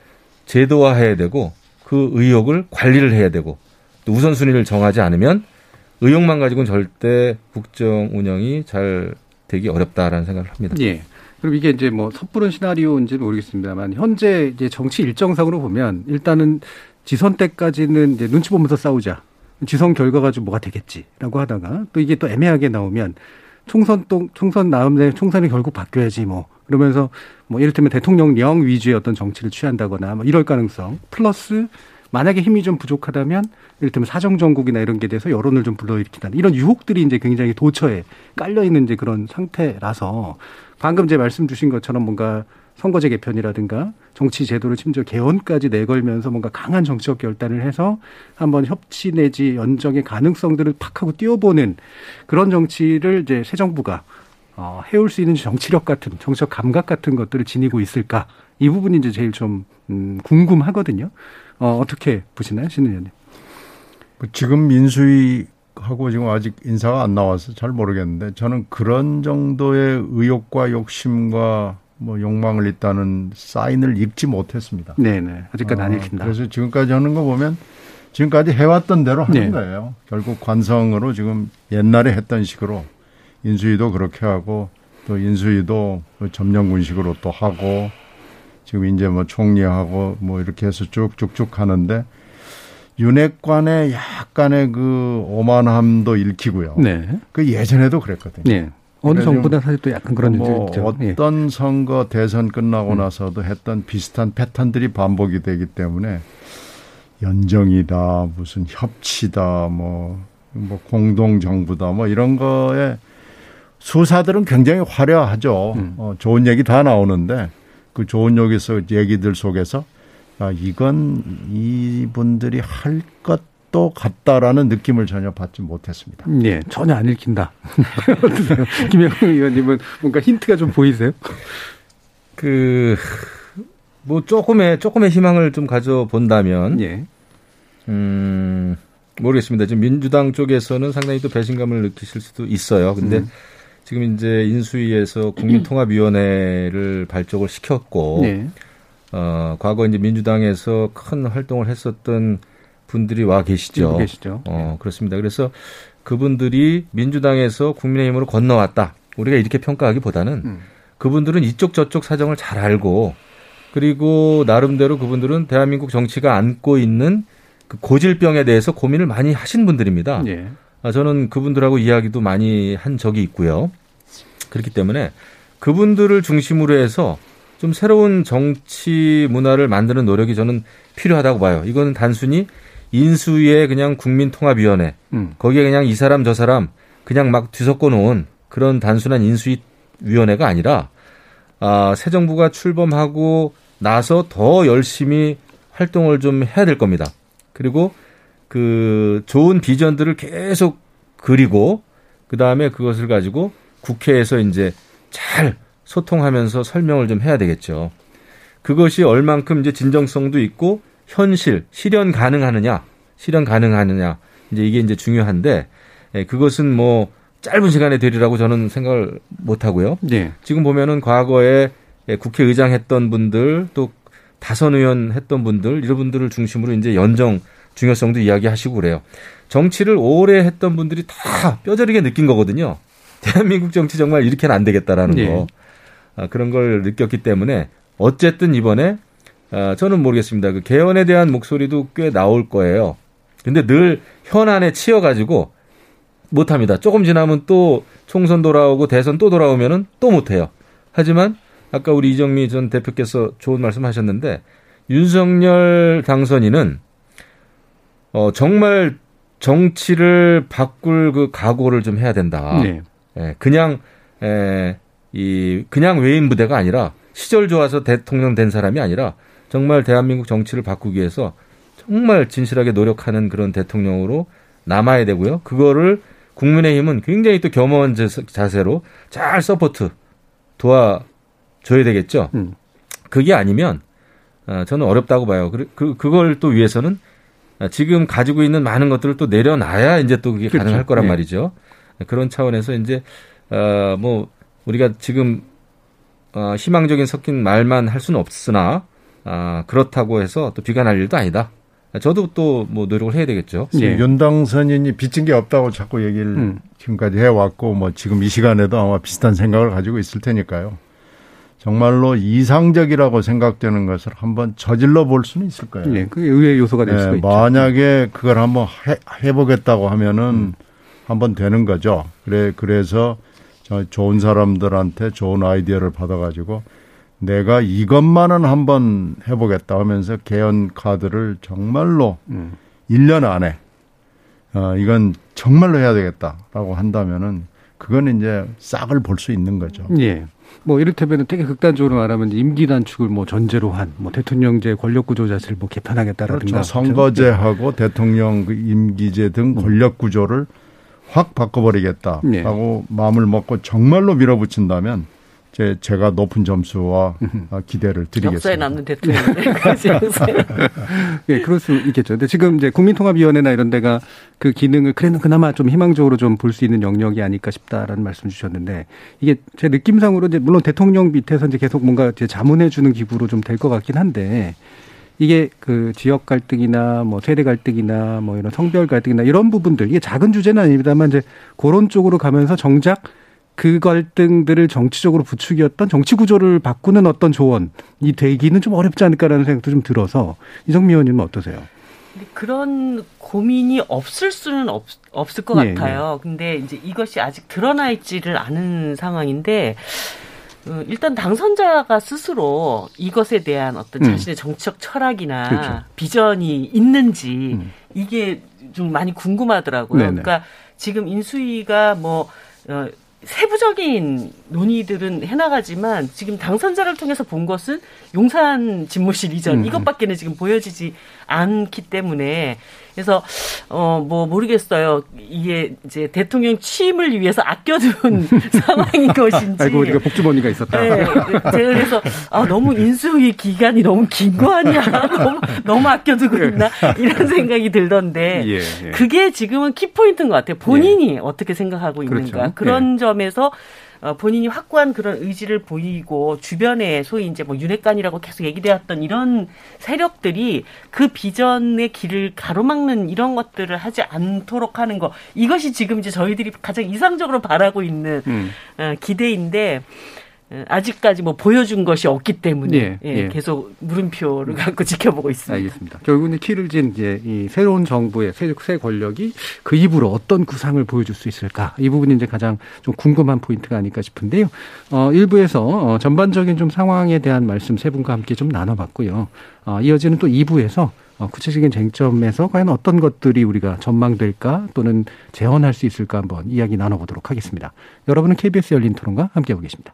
제도화해야 되고 그 의혹을 관리를 해야 되고 또 우선순위를 정하지 않으면 의욕만 가지고는 절대 국정 운영이 잘 되기 어렵다라는 생각을 합니다. 예. 그럼 이게 이제 뭐 섣부른 시나리오인지 모르겠습니다만 현재 이제 정치 일정상으로 보면 일단은 지선 때까지는 이제 눈치 보면서 싸우자. 지선 결과 가지고 뭐가 되겠지라고 하다가 또 이게 또 애매하게 나오면 총선 또 총선 나음에 총선이 결국 바뀌어야지 뭐 그러면서 뭐 이를테면 대통령령 위주의 어떤 정치를 취한다거나 뭐 이럴 가능성 플러스 만약에 힘이 좀 부족하다면 이를테면 사정정국이나 이런 게 돼서 여론을 좀 불러일으킨다 이런 유혹들이 이제 굉장히 도처에 깔려 있는 이제 그런 상태라서 방금 이제 말씀 주신 것처럼 뭔가 선거제 개편이라든가 정치 제도를 심지어 개헌까지 내걸면서 뭔가 강한 정치적 결단을 해서 한번 협치 내지 연정의 가능성들을 팍 하고 띄워보는 그런 정치를 이제 새 정부가 어, 해올 수 있는 정치력 같은 정치적 감각 같은 것들을 지니고 있을까 이 부분이 이제 제일 좀 음, 궁금하거든요. 어, 어떻게 보시나요, 신 의원님? 뭐 지금 민수위하고 지금 아직 인사가 안 나와서 잘 모르겠는데 저는 그런 정도의 의욕과 욕심과 뭐 욕망을 있다는 사인을 읽지 못했습니다. 네네. 아직까지 어, 안 읽힌다. 그래서 지금까지 하는 거 보면 지금까지 해왔던 대로 하는 네. 거예요. 결국 관성으로 지금 옛날에 했던 식으로 인수위도 그렇게 하고 또 인수위도 뭐 점령 군식으로 또 하고 지금 이제 뭐 총리하고 뭐 이렇게 해서 쭉쭉쭉 하는데 윤핵관의 약간의 그 오만함도 읽히고요. 네. 그 예전에도 그랬거든요. 네. 어느 정부나 사실 또 약간 그런 뭐 있죠. 예. 어떤 선거 대선 끝나고 나서도 했던 비슷한 패턴들이 반복이 되기 때문에 연정이다 무슨 협치다 뭐, 뭐 공동 정부다 뭐 이런 거에 수사들은 굉장히 화려하죠. 음. 어, 좋은 얘기 다 나오는데 그 좋은 여기서 얘기들 속에서 아 이건 이분들이 할 것도 같다라는 느낌을 전혀 받지 못했습니다. 예, 전혀 안 읽힌다. *laughs* 어떠세요? 김영우 의원님은 뭔가 힌트가 좀 보이세요? *laughs* 그, 뭐, 조금의, 조금의 희망을 좀 가져본다면, 예. 음, 모르겠습니다. 지금 민주당 쪽에서는 상당히 또 배신감을 느끼실 수도 있어요. 근데 음. 지금 이제 인수위에서 국민통합위원회를 *clears throat* 발족을 시켰고, 예. 어, 과거 이제 민주당에서 큰 활동을 했었던 분들이 와 계시죠. 일부 계시죠. 어, 그렇습니다. 그래서 그분들이 민주당에서 국민의힘으로 건너왔다. 우리가 이렇게 평가하기보다는 음. 그분들은 이쪽 저쪽 사정을 잘 알고 그리고 나름대로 그분들은 대한민국 정치가 안고 있는 그 고질병에 대해서 고민을 많이 하신 분들입니다. 예. 아, 저는 그분들하고 이야기도 많이 한 적이 있고요. 그렇기 때문에 그분들을 중심으로 해서 좀 새로운 정치 문화를 만드는 노력이 저는 필요하다고 봐요. 이거는 단순히 인수위의 그냥 국민통합위원회 음. 거기에 그냥 이 사람 저 사람 그냥 막 뒤섞어 놓은 그런 단순한 인수위 위원회가 아니라 아, 새 정부가 출범하고 나서 더 열심히 활동을 좀 해야 될 겁니다. 그리고 그 좋은 비전들을 계속 그리고 그 다음에 그것을 가지고 국회에서 이제 잘 소통하면서 설명을 좀 해야 되겠죠. 그것이 얼만큼 이제 진정성도 있고 현실 실현 가능하느냐, 실현 가능하느냐 이제 이게 이제 중요한데 예, 그것은 뭐 짧은 시간에 되리라고 저는 생각을 못 하고요. 네. 지금 보면은 과거에 예, 국회의장 했던 분들 또 다선 의원 했던 분들 이런 분들을 중심으로 이제 연정 중요성도 이야기하시고 그래요. 정치를 오래 했던 분들이 다 뼈저리게 느낀 거거든요. *laughs* 대한민국 정치 정말 이렇게는 안 되겠다라는 예. 거. 아, 그런 걸 느꼈기 때문에 어쨌든 이번에 아, 저는 모르겠습니다. 그 개헌에 대한 목소리도 꽤 나올 거예요. 근데 늘 현안에 치여가지고 못합니다. 조금 지나면 또 총선 돌아오고 대선 또 돌아오면은 또 못해요. 하지만 아까 우리 이정미 전 대표께서 좋은 말씀 하셨는데 윤석열 당선인은 어, 정말 정치를 바꿀 그 각오를 좀 해야 된다. 네. 예, 그냥 에, 이 그냥 외인 부대가 아니라 시절 좋아서 대통령 된 사람이 아니라 정말 대한민국 정치를 바꾸기 위해서 정말 진실하게 노력하는 그런 대통령으로 남아야 되고요. 그거를 국민의힘은 굉장히 또 겸허한 자세- 자세로 잘 support 도와줘야 되겠죠. 음. 그게 아니면 어, 저는 어렵다고 봐요. 그, 그 그걸 또 위해서는 아, 지금 가지고 있는 많은 것들을 또 내려놔야 이제 또 그게 그렇죠. 가능할 거란 예. 말이죠. 그런 차원에서 이제 어뭐 우리가 지금 어 희망적인 섞인 말만 할 수는 없으나 아 그렇다고 해서 또 비관할 일도 아니다. 저도 또 뭐 노력을 해야 되겠죠. 예. 윤당선인이 빚진 게 없다고 자꾸 얘기를 음. 지금까지 해왔고 뭐 지금 이 시간에도 아마 비슷한 생각을 가지고 있을 테니까요. 정말로 이상적이라고 생각되는 것을 한번 저질러 볼 수는 있을 거예요. 예, 그게 의외의 요소가 될 예, 수가 있죠. 만약에 그걸 한번 해, 해보겠다고 하면은 음. 한번 되는 거죠. 그래 그래서 저 좋은 사람들한테 좋은 아이디어를 받아가지고 내가 이것만은 한번 해보겠다 하면서 개헌 카드를 정말로 음. 1년 안에 어, 이건 정말로 해야 되겠다라고 한다면은 그건 이제 싹을 볼 수 있는 거죠. 예. 뭐 이를테면 되게 극단적으로 말하면 임기 단축을 뭐 전제로 한 뭐 대통령제 권력 구조 자체를 뭐 개편하겠다라든가 그렇죠. 선거제하고 네. 대통령 그 임기제 등 음. 권력 구조를 확 바꿔버리겠다라고 네. 마음을 먹고 정말로 밀어붙인다면 제, 제가 높은 점수와 어, 기대를 드리겠습니다. 역사에 남는 대통령. *laughs* 예, 그럴 수 있겠죠. 근데 지금 이제 국민통합위원회나 이런 데가 그 기능을 그래도 그나마 좀 희망적으로 좀 볼 수 있는 영역이 아닐까 싶다라는 말씀 주셨는데 이게 제 느낌상으로 이제 물론 대통령 밑에서 이제 계속 뭔가 이제 자문해 주는 기구로 좀 될 것 같긴 한데 이게 그 지역 갈등이나 뭐 세대 갈등이나 뭐 이런 성별 갈등이나 이런 부분들 이게 작은 주제는 아닙니다만 이제 그런 쪽으로 가면서 정작 그 갈등들을 정치적으로 부추겼던 정치 구조를 바꾸는 어떤 조언이 되기는 좀 어렵지 않을까라는 생각도 좀 들어서 이정미 의원님은 어떠세요? 그런 고민이 없을 수는 없, 없을 것 예, 같아요. 예. 근데 이제 이것이 아직 드러나 있지를 않은 상황인데 어, 일단 당선자가 스스로 이것에 대한 어떤 음. 자신의 정치적 철학이나 그렇죠. 비전이 있는지 음. 이게 좀 많이 궁금하더라고요. 네네. 그러니까 지금 인수위가 뭐 어, 세부적인 논의들은 해나가지만 지금 당선자를 통해서 본 것은 용산 집무실 이전 음. 이것밖에는 지금 보여지지 않기 때문에 그래서 어 뭐 모르겠어요. 이게 이제 대통령 취임을 위해서 아껴둔 *laughs* 상황인 것인지. 알고 보니까 복주머니가 있었다. 네, 제가 그래서 아 너무 인수위 기간이 너무 긴 거 아니야? *laughs* 너무 너무 아껴두고 있나 *laughs* 이런 생각이 들던데 예, 예. 그게 지금은 키포인트인 것 같아요. 본인이 예. 어떻게 생각하고 있는가 그렇죠. 그런 예. 점에서 어, 본인이 확고한 그런 의지를 보이고 주변에 소위 이제 뭐 윤핵관이라고 계속 얘기되었던 이런 세력들이 그 비전의 길을 가로막는 이런 것들을 하지 않도록 하는 거 이것이 지금 이제 저희들이 가장 이상적으로 바라고 있는 음. 어, 기대인데 예, 아직까지 뭐 보여준 것이 없기 때문에 예, 예, 예. 계속 물음표를 갖고 지켜보고 있습니다. 알겠습니다. 결국은 키를 진 이제 이 새로운 정부의 새, 새 권력이 그 입으로 어떤 구상을 보여줄 수 있을까 이 부분이 이제 가장 좀 궁금한 포인트가 아닐까 싶은데요. 어, 일부에서 어, 전반적인 좀 상황에 대한 말씀 세 분과 함께 좀 나눠봤고요. 어, 이어지는 또 2부에서 어, 구체적인 쟁점에서 과연 어떤 것들이 우리가 전망될까 또는 재현할 수 있을까 한번 이야기 나눠보도록 하겠습니다. 여러분은 KBS 열린 토론과 함께하고 계십니다.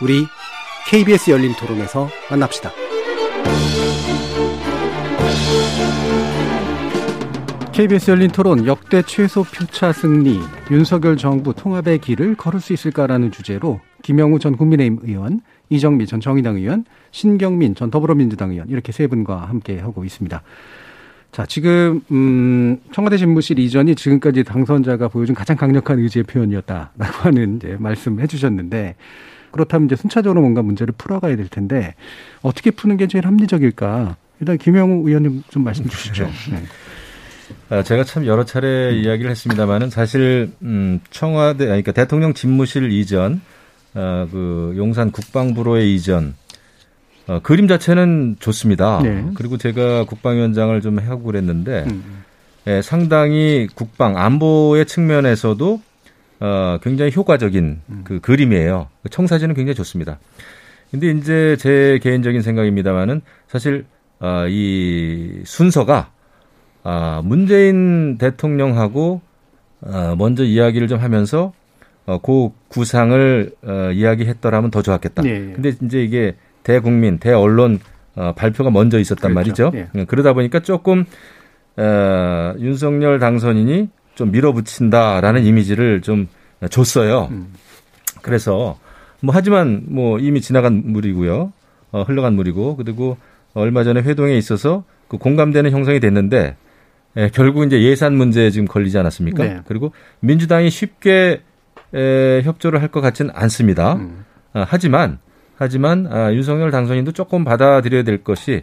우리 KBS 열린 토론에서 만납시다. KBS 열린 토론 역대 최소 표차 승리 윤석열 정부 통합의 길을 걸을 수 있을까라는 주제로 김영우 전 국민의힘 의원, 이정미 전 정의당 의원, 신경민 전 더불어민주당 의원 이렇게 세 분과 함께 하고 있습니다. 자, 지금 음 청와대 집무실 이전이 지금까지 당선자가 보여준 가장 강력한 의지의 표현이었다라고 하는 이제 말씀해 주셨는데 그렇다면 이제 순차적으로 뭔가 문제를 풀어가야 될 텐데 어떻게 푸는 게 제일 합리적일까? 일단 김영우 의원님 좀 말씀 주시죠. 네. 아, 제가 참 여러 차례 음. 이야기를 했습니다만은 사실 음 청와대 그러니까 대통령 집무실 이전 어, 그 용산 국방부로의 이전 어, 그림 자체는 좋습니다. 네. 그리고 제가 국방위원장을 좀 하고 그랬는데 음. 예, 상당히 국방 안보의 측면에서도 어, 굉장히 효과적인 음. 그 그림이에요. 그 청사진은 굉장히 좋습니다. 근데 이제 제 개인적인 생각입니다만은 사실 어, 이 순서가 아, 문재인 대통령하고 어, 먼저 이야기를 좀 하면서 어, 그 구상을 어, 이야기했더라면 더 좋았겠다. 네. 근데 이제 이게 대국민, 대언론 어, 발표가 먼저 있었단 그렇죠. 말이죠. 네. 그러다 보니까 조금 에, 윤석열 당선인이 좀 밀어붙인다라는 이미지를 좀 줬어요. 음. 그래서 뭐 하지만 뭐 이미 지나간 물이고요. 어, 흘러간 물이고 그리고 얼마 전에 회동에 있어서 그 공감대는 형성이 됐는데 에, 결국 이제 예산 문제에 지금 걸리지 않았습니까? 네. 그리고 민주당이 쉽게 에, 협조를 할 것 같지는 않습니다. 음. 아, 하지만 하지만 아, 윤석열 당선인도 조금 받아들여야 될 것이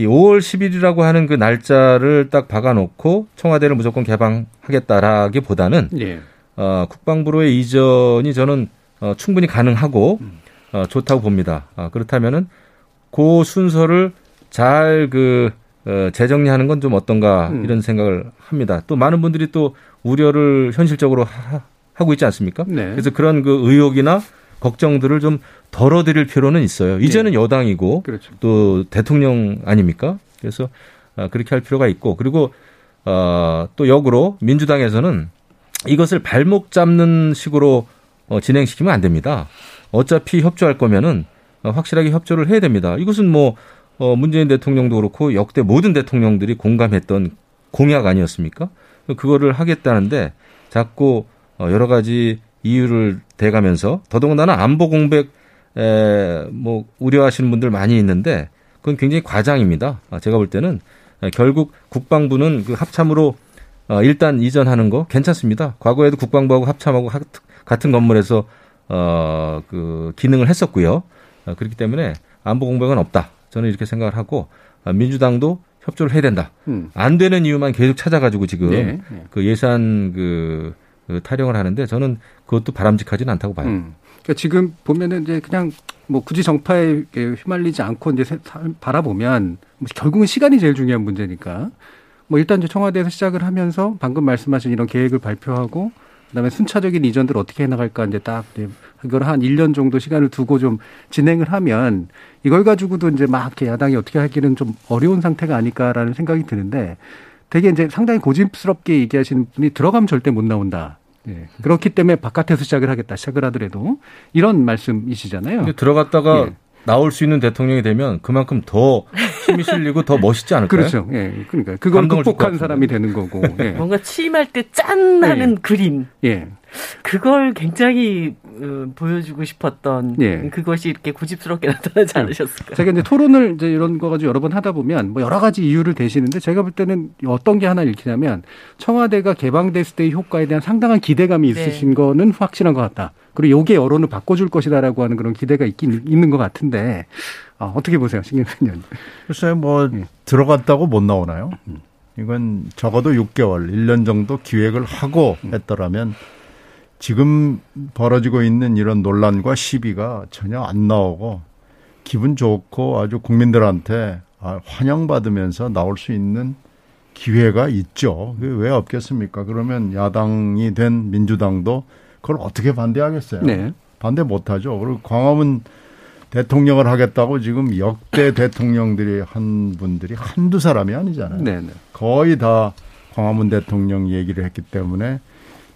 이 5월 10일이라고 하는 그 날짜를 딱 박아놓고 청와대를 무조건 개방하겠다라기보다는 예. 어, 국방부로의 이전이 저는 어, 충분히 가능하고 어, 좋다고 봅니다. 아, 그렇다면은 그 순서를 잘그 어, 재정리하는 건 좀 어떤가 음. 이런 생각을 합니다. 또 많은 분들이 또 우려를 현실적으로 하, 하고 있지 않습니까? 네. 그래서 그런 그 의혹이나 걱정들을 좀 덜어드릴 필요는 있어요. 이제는 여당이고 그렇죠. 또 대통령 아닙니까? 그래서 아, 그렇게 할 필요가 있고 그리고 어, 또 역으로 민주당에서는 이것을 발목 잡는 식으로 어, 진행시키면 안 됩니다. 어차피 협조할 거면은 어, 확실하게 협조를 해야 됩니다. 이것은 뭐 어, 문재인 대통령도 그렇고 역대 모든 대통령들이 공감했던 공약 아니었습니까? 그거를 하겠다는데 자꾸 어, 여러 가지 이유를 대가면서 더더군다나 안보 공백 에, 뭐 우려하시는 분들 많이 있는데 그건 굉장히 과장입니다. 아, 제가 볼 때는 에, 결국 국방부는 그 합참으로 어, 일단 이전하는 거 괜찮습니다. 과거에도 국방부하고 합참하고 하- 같은 건물에서 어, 그 기능을 했었고요. 어, 그렇기 때문에 안보 공백은 없다. 저는 이렇게 생각을 하고 아, 민주당도 협조를 해야 된다. 음. 안 되는 이유만 계속 찾아가지고 지금 네, 네. 그 예산 그, 그 타령을 하는데 저는 그것도 바람직하지는 않다고 봐요. 음. 그러니까 지금 보면은 이제 그냥 뭐 굳이 정파에 휘말리지 않고 이제 바라보면 뭐 결국은 시간이 제일 중요한 문제니까 뭐 일단 이제 청와대에서 시작을 하면서 방금 말씀하신 이런 계획을 발표하고 그다음에 순차적인 이전들 어떻게 해나갈까 이제 딱 이제 이걸 한 1년 정도 시간을 두고 좀 진행을 하면 이걸 가지고도 이제 막 야당이 어떻게 하기는 좀 어려운 상태가 아닐까라는 생각이 드는데 되게 이제 상당히 고집스럽게 얘기하시는 분이 들어가면 절대 못 나온다. 예. 그렇기 때문에 바깥에서 시작을 하겠다. 시작을 하더라도 이런 말씀이시잖아요. 근데 들어갔다가 예. 나올 수 있는 대통령이 되면 그만큼 더 힘이 실리고 더 멋있지 않을까요? 그렇죠. 예. 그러니까 그걸 극복한. 사람이 되는 거고. 예. *laughs* 뭔가 취임할 때 짠 하는 그림. 예. 그걸 굉장히 어, 보여주고 싶었던 예. 그것이 이렇게 고집스럽게 나타나지 않으셨을까? 제가 이제 토론을 이제 이런 거 가지고 여러 번 하다 보면 뭐 여러 가지 이유를 대시는데 제가 볼 때는 어떤 게 하나 읽히냐면 청와대가 개방됐을 때의 효과에 대한 상당한 기대감이 네. 있으신 거는 확실한 것 같다. 그리고 요게 여론을 바꿔줄 것이다라고 하는 그런 기대가 있긴 있는 것 같은데 아, 어떻게 보세요, 신경 의원? 글쎄요, 뭐 예. 들어갔다고 못 나오나요? 이건 적어도 6개월, 1년 정도 기획을 하고 했더라면 지금 벌어지고 있는 이런 논란과 시비가 전혀 안 나오고 기분 좋고 아주 국민들한테 아, 환영받으면서 나올 수 있는 기회가 있죠. 왜 없겠습니까? 그러면 야당이 된 민주당도 그걸 어떻게 반대하겠어요? 네. 반대 못하죠. 그리고 광화문 대통령을 하겠다고 지금 역대 대통령들이 한 분들이 한두 사람이 아니잖아요. 네, 네. 거의 다 광화문 대통령 얘기를 했기 때문에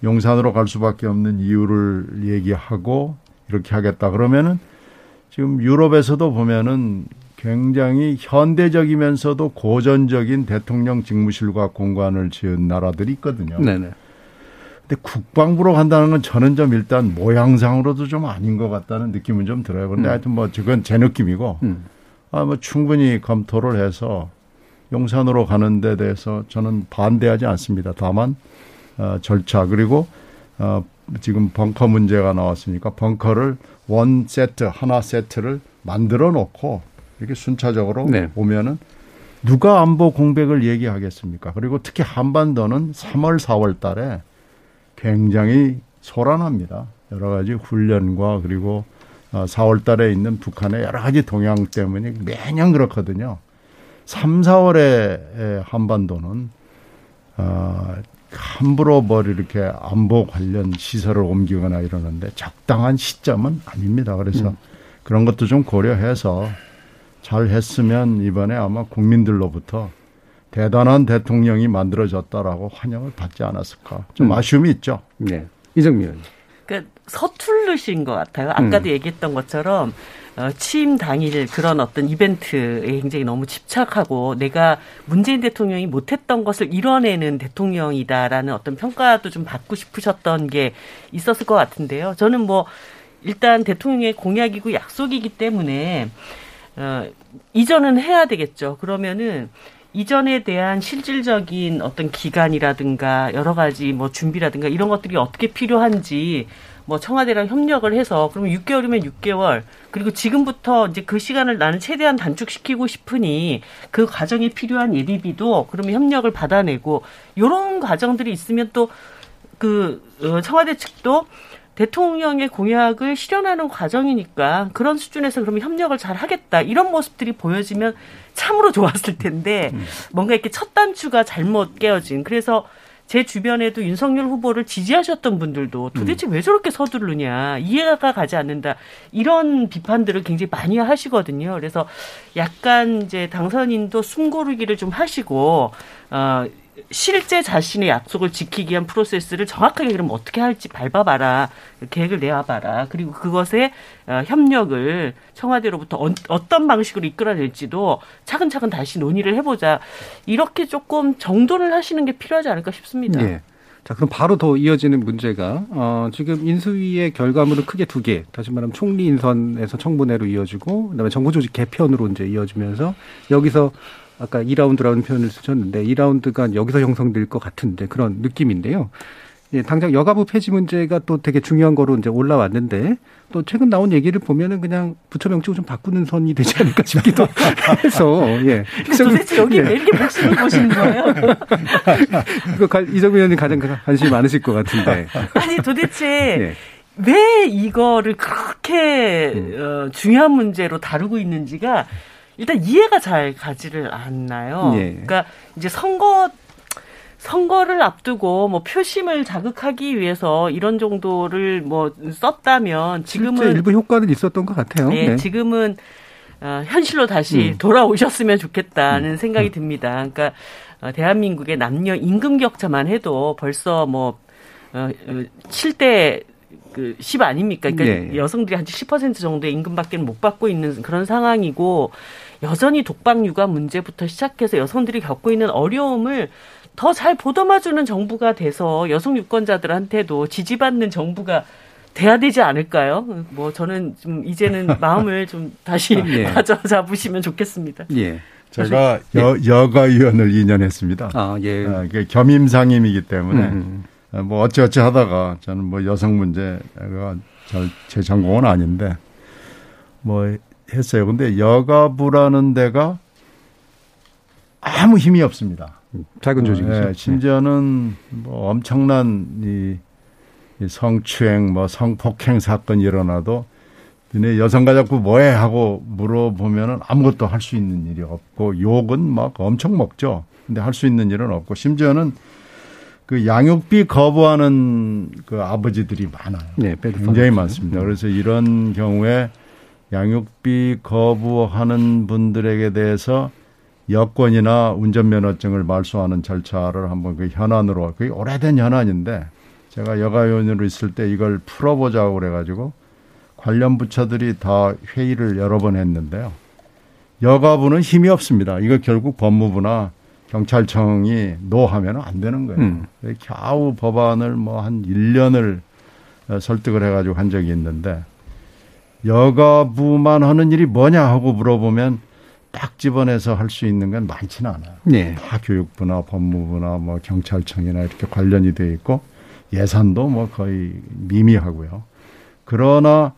용산으로 갈 수밖에 없는 이유를 얘기하고 이렇게 하겠다 그러면은 지금 유럽에서도 보면은 굉장히 현대적이면서도 고전적인 대통령 직무실과 공간을 지은 나라들이 있거든요. 네, 네. 근데 국방부로 간다는 건 저는 좀 일단 모양상으로도 좀 아닌 것 같다는 느낌은 좀 들어요. 근데 음. 하여튼 뭐 그건 제 느낌이고 음. 아, 뭐 충분히 검토를 해서 용산으로 가는 데 대해서 저는 반대하지 않습니다. 다만 어, 절차 그리고 어, 지금 벙커 문제가 나왔으니까 벙커를 원 세트 하나 세트를 만들어 놓고 이렇게 순차적으로 네. 오면은 누가 안보 공백을 얘기하겠습니까? 그리고 특히 한반도는 3월, 4월 달에 굉장히 소란합니다. 여러 가지 훈련과 그리고 4월 달에 있는 북한의 여러 가지 동향 때문에 매년 그렇거든요. 3, 4월에 한반도는 어, 함부로 뭘 이렇게 안보 관련 시설을 옮기거나 이러는데 적당한 시점은 아닙니다. 그래서 음. 그런 것도 좀 고려해서 잘 했으면 이번에 아마 국민들로부터 대단한 대통령이 만들어졌다라고 환영을 받지 않았을까. 좀 음. 아쉬움이 있죠. 네. 이정미 의원. 그러니까 서툴르신 것 같아요. 아까도 음. 얘기했던 것처럼 어, 취임 당일 그런 어떤 이벤트에 굉장히 너무 집착하고 내가 문재인 대통령이 못했던 것을 이뤄내는 대통령이다라는 어떤 평가도 좀 받고 싶으셨던 게 있었을 것 같은데요. 저는 뭐 일단 대통령의 공약이고 약속이기 때문에 어, 이전은 해야 되겠죠. 그러면은 이전에 대한 실질적인 어떤 기간이라든가 여러 가지 뭐 준비라든가 이런 것들이 어떻게 필요한지 뭐 청와대랑 협력을 해서 그러면 6개월이면 6개월. 그리고 지금부터 이제 그 시간을 나는 최대한 단축시키고 싶으니 그 과정에 필요한 예비비도 그러면 협력을 받아내고 요런 과정들이 있으면 또 그 청와대 측도 대통령의 공약을 실현하는 과정이니까 그런 수준에서 그러면 협력을 잘 하겠다. 이런 모습들이 보여지면 참으로 좋았을 텐데 뭔가 이렇게 첫 단추가 잘못 깨어진. 그래서 제 주변에도 윤석열 후보를 지지하셨던 분들도 도대체 왜 저렇게 서두르냐 이해가 가지 않는다 이런 비판들을 굉장히 많이 하시거든요. 그래서 약간 이제 당선인도 숨고르기를 좀 하시고 어 실제 자신의 약속을 지키기 위한 프로세스를 정확하게 그럼 어떻게 할지 밟아봐라 계획을 내와봐라 그리고 그것에 어, 협력을 청와대로부터 어, 떤 방식으로 이끌어낼지도 차근차근 다시 논의를 해보자 이렇게 조금 정돈을 하시는 게 필요하지 않을까 싶습니다. 예. 자, 그럼 바로 더 이어지는 문제가, 어, 지금 인수위의 결과물은 크게 두 개. 다시 말하면 총리 인선에서 청문회로 이어지고, 그 다음에 정부 조직 개편으로 이제 이어지면서, 여기서 아까 2라운드라는 표현을 쓰셨는데 2라운드가 여기서 형성될 것 같은데 그런 느낌인데요. 예, 당장 여가부 폐지 문제가 또 되게 중요한 거로 이제 올라왔는데 또 최근 나온 얘기를 보면은 그냥 부처 명칭을 좀 바꾸는 선이 되지 않을까 싶기도 *laughs* 해서 예. 도대체 여기 왜 이렇게 목숨을 보시는 거예요? *laughs* 그거 이정민 의원님 가장 관심이 많으실 것 같은데. *laughs* 아니 도대체 예. 왜 이거를 그렇게 음. 어, 중요한 문제로 다루고 있는지가 일단 이해가 잘 가지를 않나요. 예. 그러니까 이제 선거 선거를 앞두고 뭐 표심을 자극하기 위해서 이런 정도를 뭐 썼다면 지금은 일부 효과는 있었던 것 같아요. 네, 네. 지금은 어, 현실로 다시 음. 돌아오셨으면 좋겠다는 음. 생각이 듭니다. 그러니까 어, 대한민국의 남녀 임금 격차만 해도 벌써 뭐 어, 7대 그10 아닙니까? 그러니까 네. 여성들이 한 10% 정도의 임금밖에 못 받고 있는 그런 상황이고 여전히 독박 육아 문제부터 시작해서 여성들이 겪고 있는 어려움을 더 잘 보듬어주는 정부가 돼서 여성 유권자들한테도 지지받는 정부가 돼야 되지 않을까요? 뭐 저는 좀 이제는 *laughs* 마음을 좀 다시 예. 다져 잡으시면 좋겠습니다. 예. 제가 여, 여가위원을 2년 했습니다. 아, 예. 아, 겸임상임이기 때문에 음. 뭐 어찌어찌 하다가 저는 뭐 여성 문제가 제 전공은 아닌데 뭐 했어요. 근데 여가부라는 데가 아무 힘이 없습니다. 작은 조직이죠. 네, 심지어는 뭐 엄청난 이, 이 성추행, 뭐 성폭행 사건이 일어나도 너네 여성가족부 뭐해 하고 물어보면은 아무것도 할 수 있는 일이 없고 욕은 막 엄청 먹죠. 근데 할 수 있는 일은 없고 심지어는 그 양육비 거부하는 그 아버지들이 많아요. 네, 굉장히 많습니다. 그래서 이런 경우에 양육비 거부하는 분들에게 대해서 여권이나 운전면허증을 말소하는 절차를 한번 그 현안으로 그게 오래된 현안인데 제가 여가위원으로 있을 때 이걸 풀어보자고 그래가지고 관련 부처들이 다 회의를 여러 번 했는데요. 여가부는 힘이 없습니다. 이거 결국 법무부나 경찰청이 노하면 안 되는 거예요. 음. 겨우 법안을 뭐 한 1년을 설득을 해가지고 한 적이 있는데 여가부만 하는 일이 뭐냐 하고 물어보면 딱 집어내서 할 수 있는 건 많지는 않아요. 네. 다 교육부나 법무부나 뭐 경찰청이나 이렇게 관련이 돼 있고 예산도 뭐 거의 미미하고요. 그러나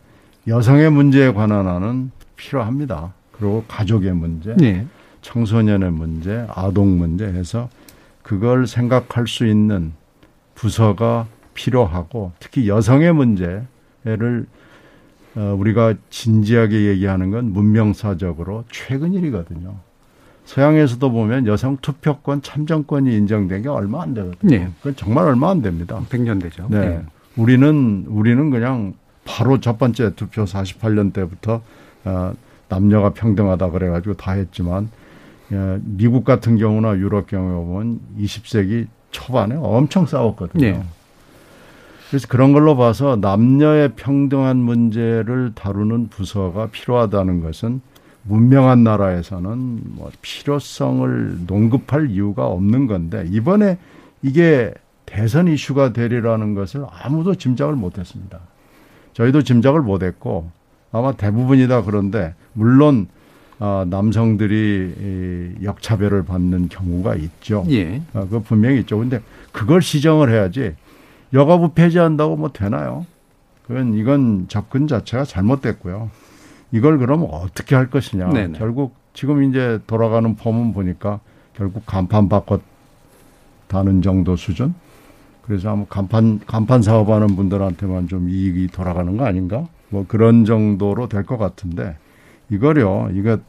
여성의 문제에 관한 한은 필요합니다. 그리고 가족의 문제, 네. 청소년의 문제, 아동 문제 해서 그걸 생각할 수 있는 부서가 필요하고 특히 여성의 문제를 어, 우리가 진지하게 얘기하는 건 문명사적으로 최근 일이거든요. 서양에서도 보면 여성 투표권, 참정권이 인정된 게 얼마 안 되거든요. 네. 그건 정말 얼마 안 됩니다. 100년 되죠. 네. 네. 우리는 우리는 그냥 바로 첫 번째 투표 48년 때부터 어, 남녀가 평등하다 그래가지고 다 했지만 어, 미국 같은 경우나 유럽 경우에 보면 20세기 초반에 엄청 싸웠거든요. 네. 그래서 그런 걸로 봐서 남녀의 평등한 문제를 다루는 부서가 필요하다는 것은 문명한 나라에서는 뭐 필요성을 농급할 이유가 없는 건데 이번에 이게 대선 이슈가 되리라는 것을 아무도 짐작을 못 했습니다. 저희도 짐작을 못 했고 아마 대부분이 다 그런데 물론 어, 남성들이 역차별을 받는 경우가 있죠. 예. 어, 그 분명히 있죠. 근데 그걸 시정을 해야지 여가부 폐지한다고 뭐 되나요? 그건 이건 접근 자체가 잘못됐고요. 이걸 그럼 어떻게 할 것이냐. 네네. 결국 지금 이제 돌아가는 폼은 보니까 결국 간판 바꿔 다는 정도 수준. 그래서 아마 간판 간판 사업하는 분들한테만 좀 이익이 돌아가는 거 아닌가? 뭐 그런 정도로 될 것 같은데 이거요. 이거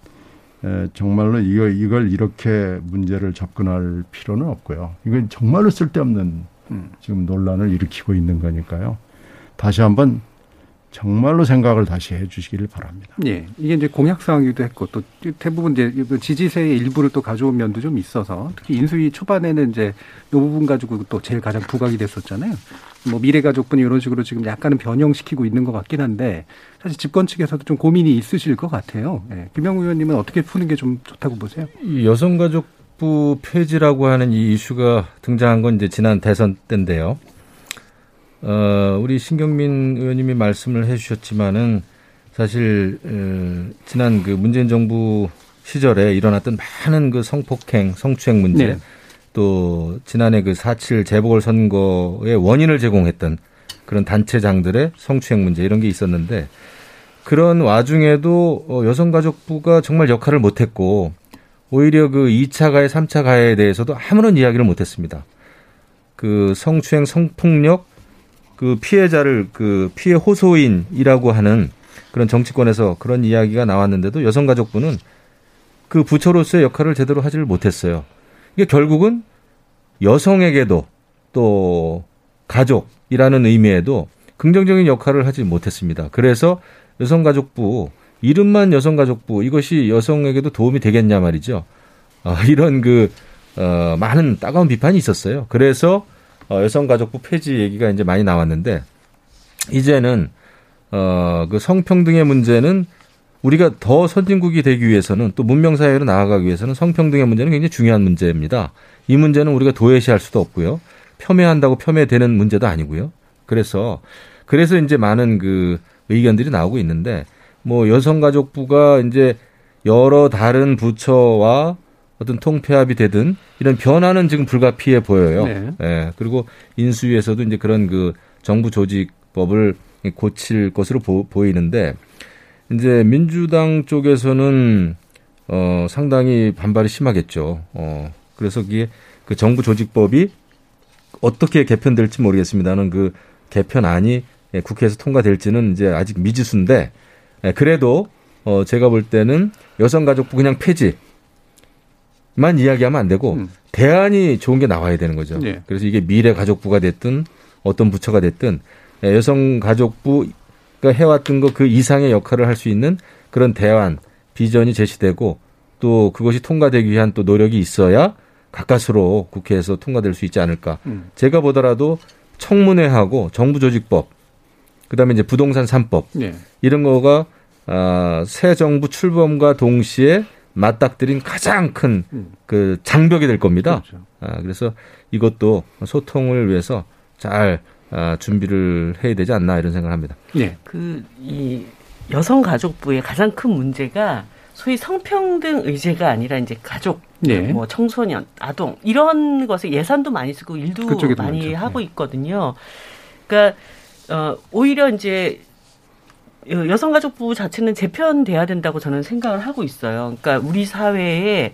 에, 정말로 이거 이걸 이렇게 문제를 접근할 필요는 없고요. 이건 정말로 쓸데없는 음. 지금 논란을 일으키고 있는 거니까요. 다시 한번 정말로 생각을 다시 해주시기를 바랍니다. 예, 이게 이제 공약 사항이기도 했고 또 대부분 이제 지지세의 일부를 또 가져온 면도 좀 있어서 특히 인수위 초반에는 이제 이 부분 가지고 또 제일 가장 부각이 됐었잖아요. 뭐 미래가족분 이런 식으로 지금 약간은 변형시키고 있는 것 같긴 한데 사실 집권 측에서도 좀 고민이 있으실 것 같아요. 예. 김영우 의원님은 어떻게 푸는 게 좀 좋다고 보세요? 이 여성가족부 폐지라고 하는 이 이슈가 등장한 건 이제 지난 대선 때인데요. 어, 우리 신경민 의원님이 말씀을 해주셨지만은 사실 어, 지난 그 문재인 정부 시절에 일어났던 많은 그 성폭행, 성추행 문제, 네. 또 지난해 그 4.7 재보궐 선거의 원인을 제공했던 그런 단체장들의 성추행 문제 이런 게 있었는데 그런 와중에도 어, 여성가족부가 정말 역할을 못했고 오히려 그 2차 가해, 3차 가해에 대해서도 아무런 이야기를 못했습니다. 그 성추행, 성폭력, 그 피해자를 그 피해 호소인이라고 하는 그런 정치권에서 그런 이야기가 나왔는데도 여성가족부는 그 부처로서의 역할을 제대로 하지를 못했어요. 이게 결국은 여성에게도 또 가족이라는 의미에도 긍정적인 역할을 하지 못했습니다. 그래서 여성가족부 이름만 여성가족부 이것이 여성에게도 도움이 되겠냐 말이죠. 어, 이런 그 어, 많은 따가운 비판이 있었어요. 그래서 어, 여성가족부 폐지 얘기가 이제 많이 나왔는데 이제는 어, 그 성평등의 문제는 우리가 더 선진국이 되기 위해서는 또 문명사회로 나아가기 위해서는 성평등의 문제는 굉장히 중요한 문제입니다. 이 문제는 우리가 도외시할 수도 없고요. 폄훼한다고 폄훼되는 문제도 아니고요. 그래서 그래서 이제 많은 그 의견들이 나오고 있는데 뭐 여성가족부가 이제 여러 다른 부처와 어떤 통폐합이 되든 이런 변화는 지금 불가피해 보여요. 네. 예. 그리고 인수위에서도 이제 그런 그 정부 조직법을 고칠 것으로 보, 보이는데 이제 민주당 쪽에서는 어 상당히 반발이 심하겠죠. 어 그래서 이게 그 정부 조직법이 어떻게 개편될지 모르겠습니다는 그 개편안이 예, 국회에서 통과될지는 이제 아직 미지수인데 예, 그래도 어 제가 볼 때는 여성가족부 그냥 폐지 만 이야기하면 안 되고 음. 대안이 좋은 게 나와야 되는 거죠. 네. 그래서 이게 미래 가족부가 됐든 어떤 부처가 됐든 예, 여성가족부 가 해왔던 것그 이상의 역할을 할 수 있는 그런 대안, 비전이 제시되고 또 그것이 통과되기 위한 또 노력이 있어야 가까스로 국회에서 통과될 수 있지 않을까. 음. 제가 보더라도 청문회하고 정부조직법, 그다음에 이제 부동산 3법 네. 이런 거가 아, 새 정부 출범과 동시에 맞닥뜨린 가장 큰 음. 그 장벽이 될 겁니다. 그렇죠. 아, 그래서 이것도 소통을 위해서 잘 아, 준비를 해야 되지 않나 이런 생각을 합니다. 네. 그이 여성가족부의 가장 큰 문제가 소위 성평등 의제가 아니라 이제 가족, 네. 뭐 청소년, 아동 이런 것에 예산도 많이 쓰고 일도 많이 많죠. 하고 있거든요. 그러니까 어 오히려 이제 여성가족부 자체는 재편돼야 된다고 저는 생각을 하고 있어요. 그러니까 우리 사회에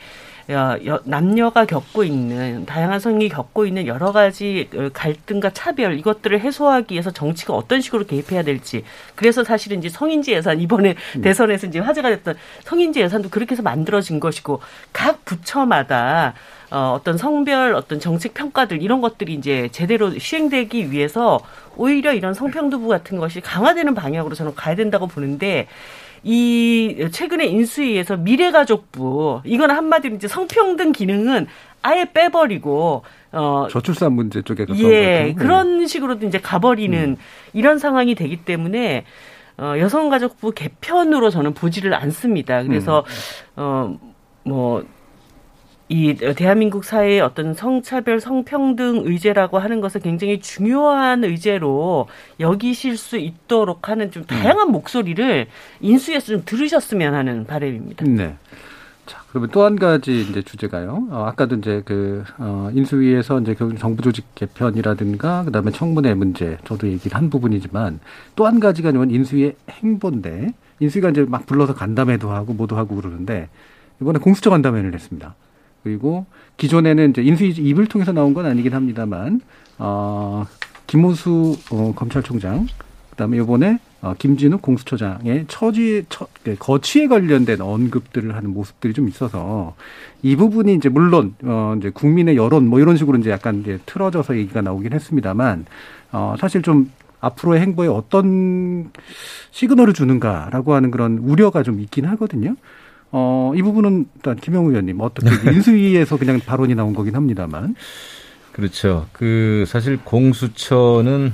남녀가 겪고 있는 다양한 성이 겪고 있는 여러 가지 어, 갈등과 차별 이것들을 해소하기 위해서 정치가 어떤 식으로 개입해야 될지. 그래서 사실은 이제 성인지 예산 이번에 대선에서 이제 화제가 됐던 성인지 예산도 그렇게 해서 만들어진 것이고 각 부처마다 어, 어떤 성별 어떤 정책 평가들 이런 것들이 이제 제대로 시행되기 위해서 오히려 이런 성평등부 같은 것이 강화되는 방향으로 저는 가야 된다고 보는데 이 최근에 인수위에서 미래가족부 이건 한마디로 이제 성평등 기능은 아예 빼버리고 어 저출산 문제 쪽에 예 그런 식으로도 이제 가버리는 음. 이런 상황이 되기 때문에 어, 여성가족부 개편으로 저는 보지를 않습니다. 그래서 음. 어뭐 이 대한민국 사회의 어떤 성차별, 성평등 의제라고 하는 것을 굉장히 중요한 의제로 여기실 수 있도록 하는 좀 다양한 음. 목소리를 인수에서 좀 들으셨으면 하는 바람입니다. 네. 자, 그러면 또 한 가지 이제 주제가요. 어, 아까도 이제 그, 어, 인수위에서 이제 정부 조직 개편이라든가, 그 다음에 청문회 문제, 저도 얘기를 한 부분이지만, 또 한 가지가 뭐 인수위의 행보인데, 인수위가 이제 막 불러서 간담회도 하고, 뭐도 하고 그러는데, 이번에 공수처 간담회를 했습니다. 그리고 기존에는 이제 인수위 입을 통해서 나온 건 아니긴 합니다만 어 김호수 어, 검찰총장 그다음에 이번에 어, 김진욱 공수처장의 처지 처, 그 거취에 관련된 언급들을 하는 모습들이 좀 있어서 이 부분이 이제 물론 어 이제 국민의 여론 뭐 이런 식으로 이제 약간 이제 틀어져서 얘기가 나오긴 했습니다만 어 사실 좀 앞으로의 행보에 어떤 시그널을 주는가라고 하는 그런 우려가 좀 있긴 하거든요. 어, 이 부분은 일단 김영우 의원님 어떻게 *laughs* 인수위에서 그냥 발언이 나온 거긴 합니다만. 그렇죠. 그 사실 공수처는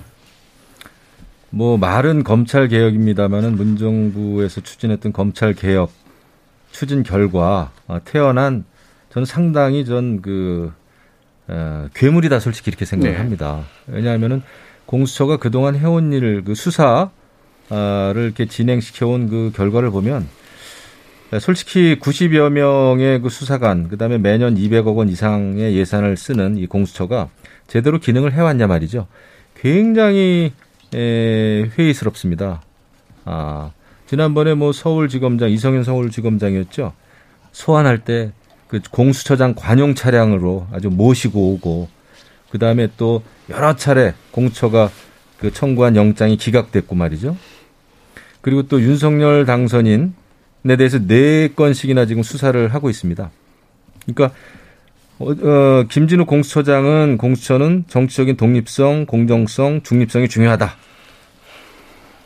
뭐 말은 검찰 개혁입니다만은 문정부에서 추진했던 검찰 개혁 추진 결과 어, 태어난 저는 상당히 전그 어, 괴물이다 솔직히 이렇게 생각을 네. 합니다. 왜냐하면은 공수처가 그동안 해온 일, 그 수사를 이렇게 진행시켜온 그 결과를 보면 네, 솔직히 90여 명의 그 수사관, 그 다음에 매년 200억 원 이상의 예산을 쓰는 이 공수처가 제대로 기능을 해왔냐 말이죠. 굉장히 에, 회의스럽습니다. 아, 지난번에 뭐 서울지검장, 이성윤 서울지검장이었죠. 소환할 때 그 공수처장 관용 차량으로 아주 모시고 오고, 그 다음에 또 여러 차례 공수처가 그 청구한 영장이 기각됐고 말이죠. 그리고 또 윤석열 당선인 에 대해서 네 건씩이나 지금 수사를 하고 있습니다. 그러니까 어, 어, 김진우 공수처장은 공수처는 정치적인 독립성, 공정성, 중립성이 중요하다.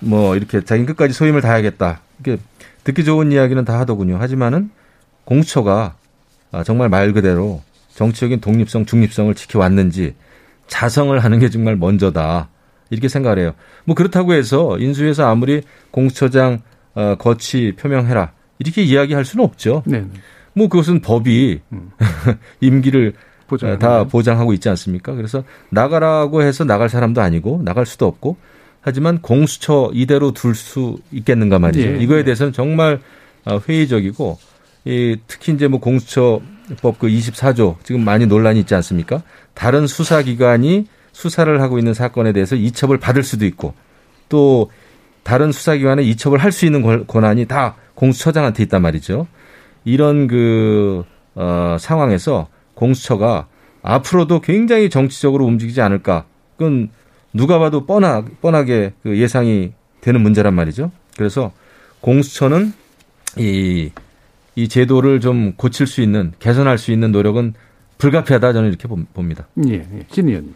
뭐 이렇게 자기 끝까지 소임을 다하겠다. 이게 듣기 좋은 이야기는 다 하더군요. 하지만은 공수처가 아, 정말 말 그대로 정치적인 독립성, 중립성을 지켜왔는지 자성을 하는 게 정말 먼저다. 이렇게 생각을 해요. 뭐 그렇다고 해서 인수위에서 아무리 공수처장 어, 거치 표명해라 이렇게 이야기할 수는 없죠. 네. 뭐 그것은 법이 음. *laughs* 임기를 보장. 다 보장하고 있지 않습니까? 그래서 나가라고 해서 나갈 사람도 아니고 나갈 수도 없고 하지만 공수처 이대로 둘 수 있겠는가 말이죠. 예. 이거에 대해서는 정말 어, 회의적이고 이 특히 이제 뭐 공수처법 그 24조 지금 많이 논란이 있지 않습니까? 다른 수사기관이 수사를 하고 있는 사건에 대해서 이첩을 받을 수도 있고 또 다른 수사기관에 이첩을 할 수 있는 권한이 다 공수처장한테 있단 말이죠. 이런 그, 어, 상황에서 공수처가 앞으로도 굉장히 정치적으로 움직이지 않을까. 그건 누가 봐도 뻔하, 뻔하게 그 예상이 되는 문제란 말이죠. 그래서 공수처는 이, 이 제도를 좀 고칠 수 있는, 개선할 수 있는 노력은 불가피하다 저는 이렇게 봅니다. 예, 예. 진 의원님.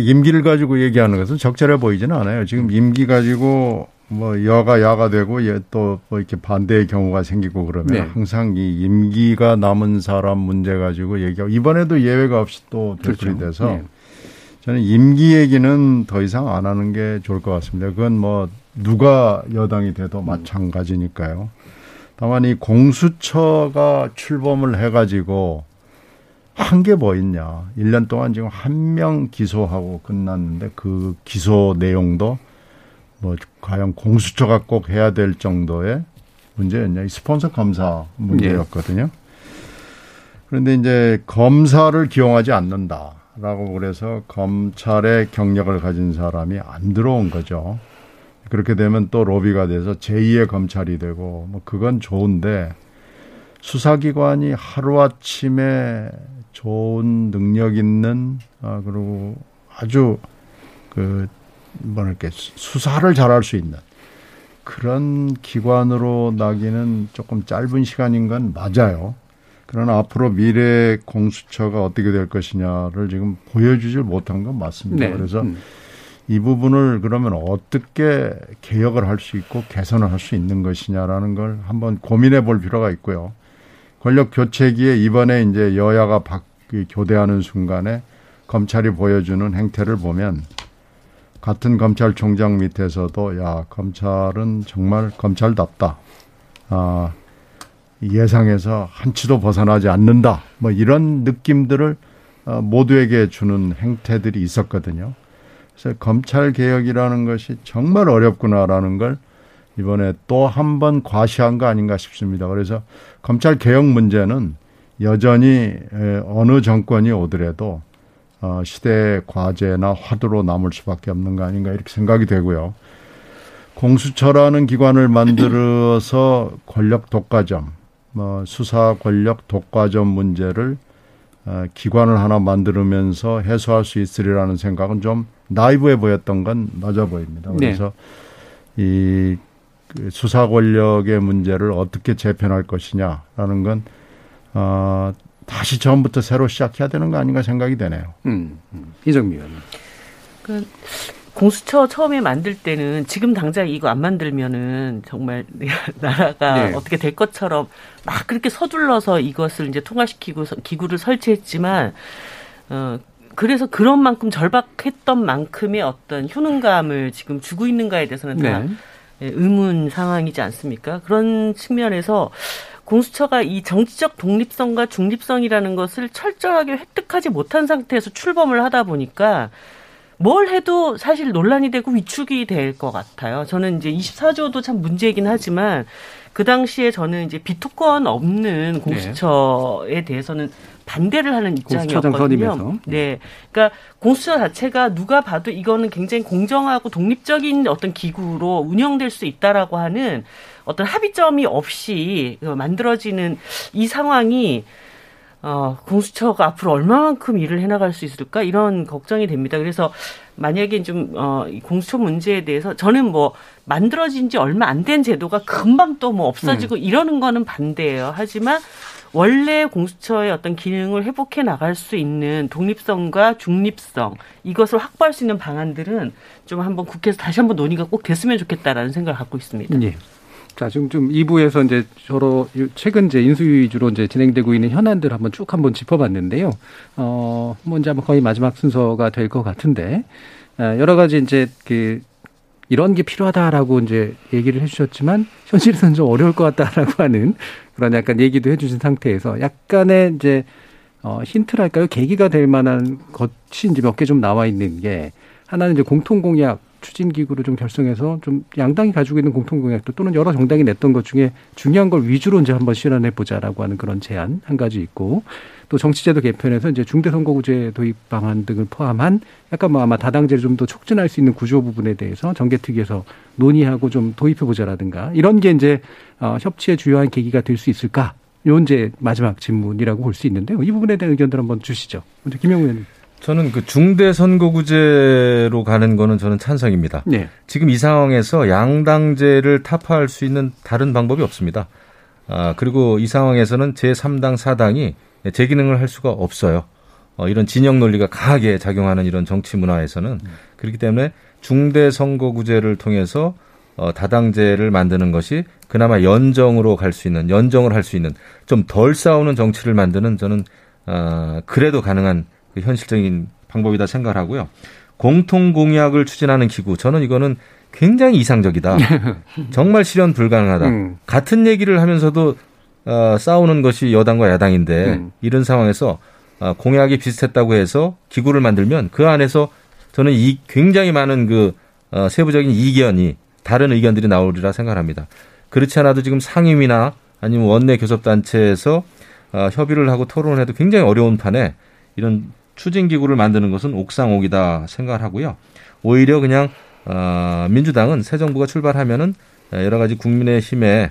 임기를 가지고 얘기하는 것은 적절해 보이지는 않아요. 지금 임기 가지고 뭐 여가 야가 되고 또뭐 이렇게 반대의 경우가 생기고 그러면 네. 항상 이 임기가 남은 사람 문제 가지고 얘기하고 이번에도 예외가 없이 또 되풀이 그렇죠. 돼서 네. 저는 임기 얘기는 더 이상 안 하는 게 좋을 것 같습니다. 그건 뭐 누가 여당이 돼도 음. 마찬가지니까요. 다만 이 공수처가 출범을 해가지고 한 게 뭐 있냐. 1년 동안 지금 한 명 기소하고 끝났는데 그 기소 내용도 뭐 과연 공수처가 꼭 해야 될 정도의 문제였냐. 이 스폰서 검사 문제였거든요. 그런데 이제 검사를 기용하지 않는다라고 그래서 검찰의 경력을 가진 사람이 안 들어온 거죠. 그렇게 되면 또 로비가 돼서 제2의 검찰이 되고 뭐 그건 좋은데 수사기관이 하루아침에 좋은 능력 있는 아 그리고 아주 그 뭐랄까 수사를 잘할 수 있는 그런 기관으로 나기는 조금 짧은 시간인 건 맞아요. 그러나 앞으로 미래 공수처가 어떻게 될 것이냐를 지금 보여주질 못한 건 맞습니다. 네. 그래서 음. 이 부분을 그러면 어떻게 개혁을 할 수 있고 개선을 할 수 있는 것이냐라는 걸 한번 고민해 볼 필요가 있고요. 권력 교체기에 이번에 이제 여야가 바, 그 교대하는 순간에 검찰이 보여주는 행태를 보면 같은 검찰총장 밑에서도 야 검찰은 정말 검찰답다. 아 예상에서 한치도 벗어나지 않는다. 뭐 이런 느낌들을 어, 모두에게 주는 행태들이 있었거든요. 그래서 검찰 개혁이라는 것이 정말 어렵구나라는 걸 이번에 또 한 번 과시한 거 아닌가 싶습니다. 그래서 검찰 개혁 문제는 여전히 어느 정권이 오더라도 어, 시대의 과제나 화두로 남을 수밖에 없는 거 아닌가 이렇게 생각이 되고요. 공수처라는 기관을 만들어서 권력 독과점, 뭐 수사 권력 독과점 문제를 어, 기관을 하나 만들면서 해소할 수 있으리라는 생각은 좀 나이브해 보였던 건 맞아 보입니다. 네. 그래서 이 수사 권력의 문제를 어떻게 재편할 것이냐라는 건 어, 다시 처음부터 새로 시작해야 되는 거 아닌가 생각이 되네요. 음, 음. 이정미 의원님. 그 공수처 처음에 만들 때는 지금 당장 이거 안 만들면은 정말 *laughs* 나라가 네. 어떻게 될 것처럼 막 그렇게 서둘러서 이것을 이제 통과시키고 서- 기구를 설치했지만 어 그래서 그런 만큼 절박했던 만큼의 어떤 효능감을 지금 주고 있는가에 대해서는 다 네. 예, 의문 상황이지 않습니까? 그런 측면에서 공수처가 이 정치적 독립성과 중립성이라는 것을 철저하게 획득하지 못한 상태에서 출범을 하다 보니까 뭘 해도 사실 논란이 되고 위축이 될 것 같아요. 저는 이제 24조도 참 문제이긴 하지만 그 당시에 저는 이제 비토권 없는 공수처에 대해서는 반대를 하는 입장이었거든요. 선임에서. 네. 그러니까 공수처 자체가 누가 봐도 이거는 굉장히 공정하고 독립적인 어떤 기구로 운영될 수 있다라고 하는 어떤 합의점이 없이 만들어지는 이 상황이 어, 공수처가 앞으로 얼마만큼 일을 해나갈 수 있을까 이런 걱정이 됩니다. 그래서 만약에 좀 어, 이 공수처 문제에 대해서 저는 뭐 만들어진 지 얼마 안 된 제도가 금방 또 뭐 없어지고 이러는 거는 반대예요. 하지만 원래 공수처의 어떤 기능을 회복해 나갈 수 있는 독립성과 중립성 이것을 확보할 수 있는 방안들은 좀 한번 국회에서 다시 한번 논의가 꼭 됐으면 좋겠다라는 생각을 갖고 있습니다. 예. 자, 지금 좀 2부에서 이제 저로 최근 이제 인수위 위주로 이제 진행되고 있는 현안들 한번 쭉 한번 짚어봤는데요. 어, 뭐 이제 아마 거의 마지막 순서가 될 것 같은데, 아, 여러 가지 이제 그 이런 게 필요하다라고 이제 얘기를 해주셨지만 현실에서는 좀 어려울 것 같다라고 하는 그런 약간 얘기도 해주신 상태에서 약간의 이제 어, 힌트랄까요? 계기가 될 만한 것이 이제 몇 개 좀 나와 있는 게 하나는 이제 공통 공약 추진 기구를 좀 결성해서 좀 양당이 가지고 있는 공통 공약도 또는 여러 정당이 냈던 것 중에 중요한 걸 위주로 이제 한번 실현해 보자라고 하는 그런 제안 한 가지 있고 또 정치제도 개편에서 이제 중대선거구제 도입 방안 등을 포함한 약간 뭐 아마 다당제를 좀 더 촉진할 수 있는 구조 부분에 대해서 정개특위에서 논의하고 좀 도입해 보자라든가 이런 게 이제 어, 협치의 주요한 계기가 될 수 있을까? 요 이제 마지막 질문이라고 볼 수 있는데요. 이 부분에 대한 의견들 한번 주시죠. 먼저 김영우 의원님. 저는 그 중대 선거구제로 가는 거는 저는 찬성입니다. 네. 지금 이 상황에서 양당제를 타파할 수 있는 다른 방법이 없습니다. 아, 그리고 이 상황에서는 제3당, 4당이 제 기능을 할 수가 없어요. 어, 이런 진영 논리가 강하게 작용하는 이런 정치 문화에서는 그렇기 때문에 중대 선거구제를 통해서 어, 다당제를 만드는 것이 그나마 연정으로 갈 수 있는 연정을 할 수 있는 좀 덜 싸우는 정치를 만드는 저는 어, 그래도 가능한 그 현실적인 방법이다 생각을 하고요. 공통 공약을 추진하는 기구 저는 이거는 굉장히 이상적이다. *laughs* 정말 실현 불가능하다. 음. 같은 얘기를 하면서도 어, 싸우는 것이 여당과 야당인데 음. 이런 상황에서 어, 공약이 비슷했다고 해서 기구를 만들면 그 안에서 저는 이 굉장히 많은 그 어, 세부적인 이견이 다른 의견들이 나오리라 생각합니다. 그렇지 않아도 지금 상임이나 아니면 원내 교섭단체에서 어, 협의를 하고 토론을 해도 굉장히 어려운 판에 이런 추진 기구를 만드는 것은 옥상옥이다 생각을 하고요. 오히려 그냥 어, 민주당은 새 정부가 출발하면은 여러 가지 국민의 힘에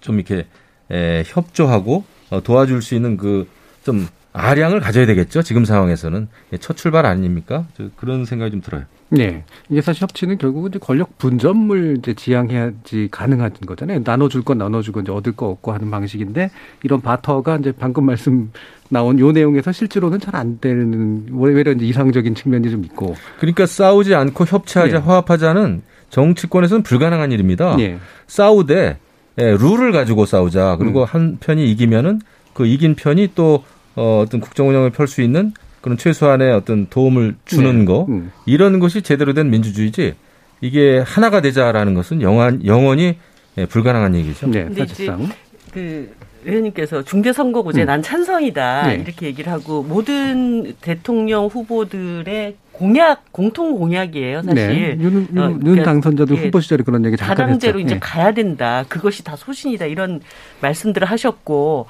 좀 이렇게 에, 협조하고 어, 도와줄 수 있는 그 좀 아량을 가져야 되겠죠. 지금 상황에서는 예, 첫 출발 아닙니까? 저 그런 생각이 좀 들어요. 네. 이게 사실 협치는 결국은 이제 권력 분점을 이제 지향해야지 가능한 거잖아요. 나눠줄 건 나눠주고 이제 얻을 거 얻고 하는 방식인데 이런 바터가 이제 방금 말씀 나온 요 내용에서 실제로는 잘 안 되는 오히려 이제 이상적인 측면이 좀 있고. 그러니까 싸우지 않고 협치하자, 예. 화합하자는 정치권에서는 불가능한 일입니다. 예. 싸우되 예, 룰을 가지고 싸우자. 그리고 한 편이 이기면은 그 이긴 편이 또 어, 어떤 국정 운영을 펼 수 있는 그런 최소한의 어떤 도움을 주는 네. 거 음. 이런 것이 제대로 된 민주주의지 이게 하나가 되자라는 것은 영원, 영원히 예, 불가능한 얘기죠. 네, 사실상. 그 의원님께서 중대선거구제 음. 난 찬성이다 네. 이렇게 얘기를 하고 모든 대통령 후보들의 공약 공통 공약이에요 사실 네. 윤, 윤, 어, 윤 그러니까 당선자도 예, 후보 시절에 그런 얘기 잠깐 다당제로 했죠. 이제 예. 가야 된다 그것이 다 소신이다 이런 말씀들을 하셨고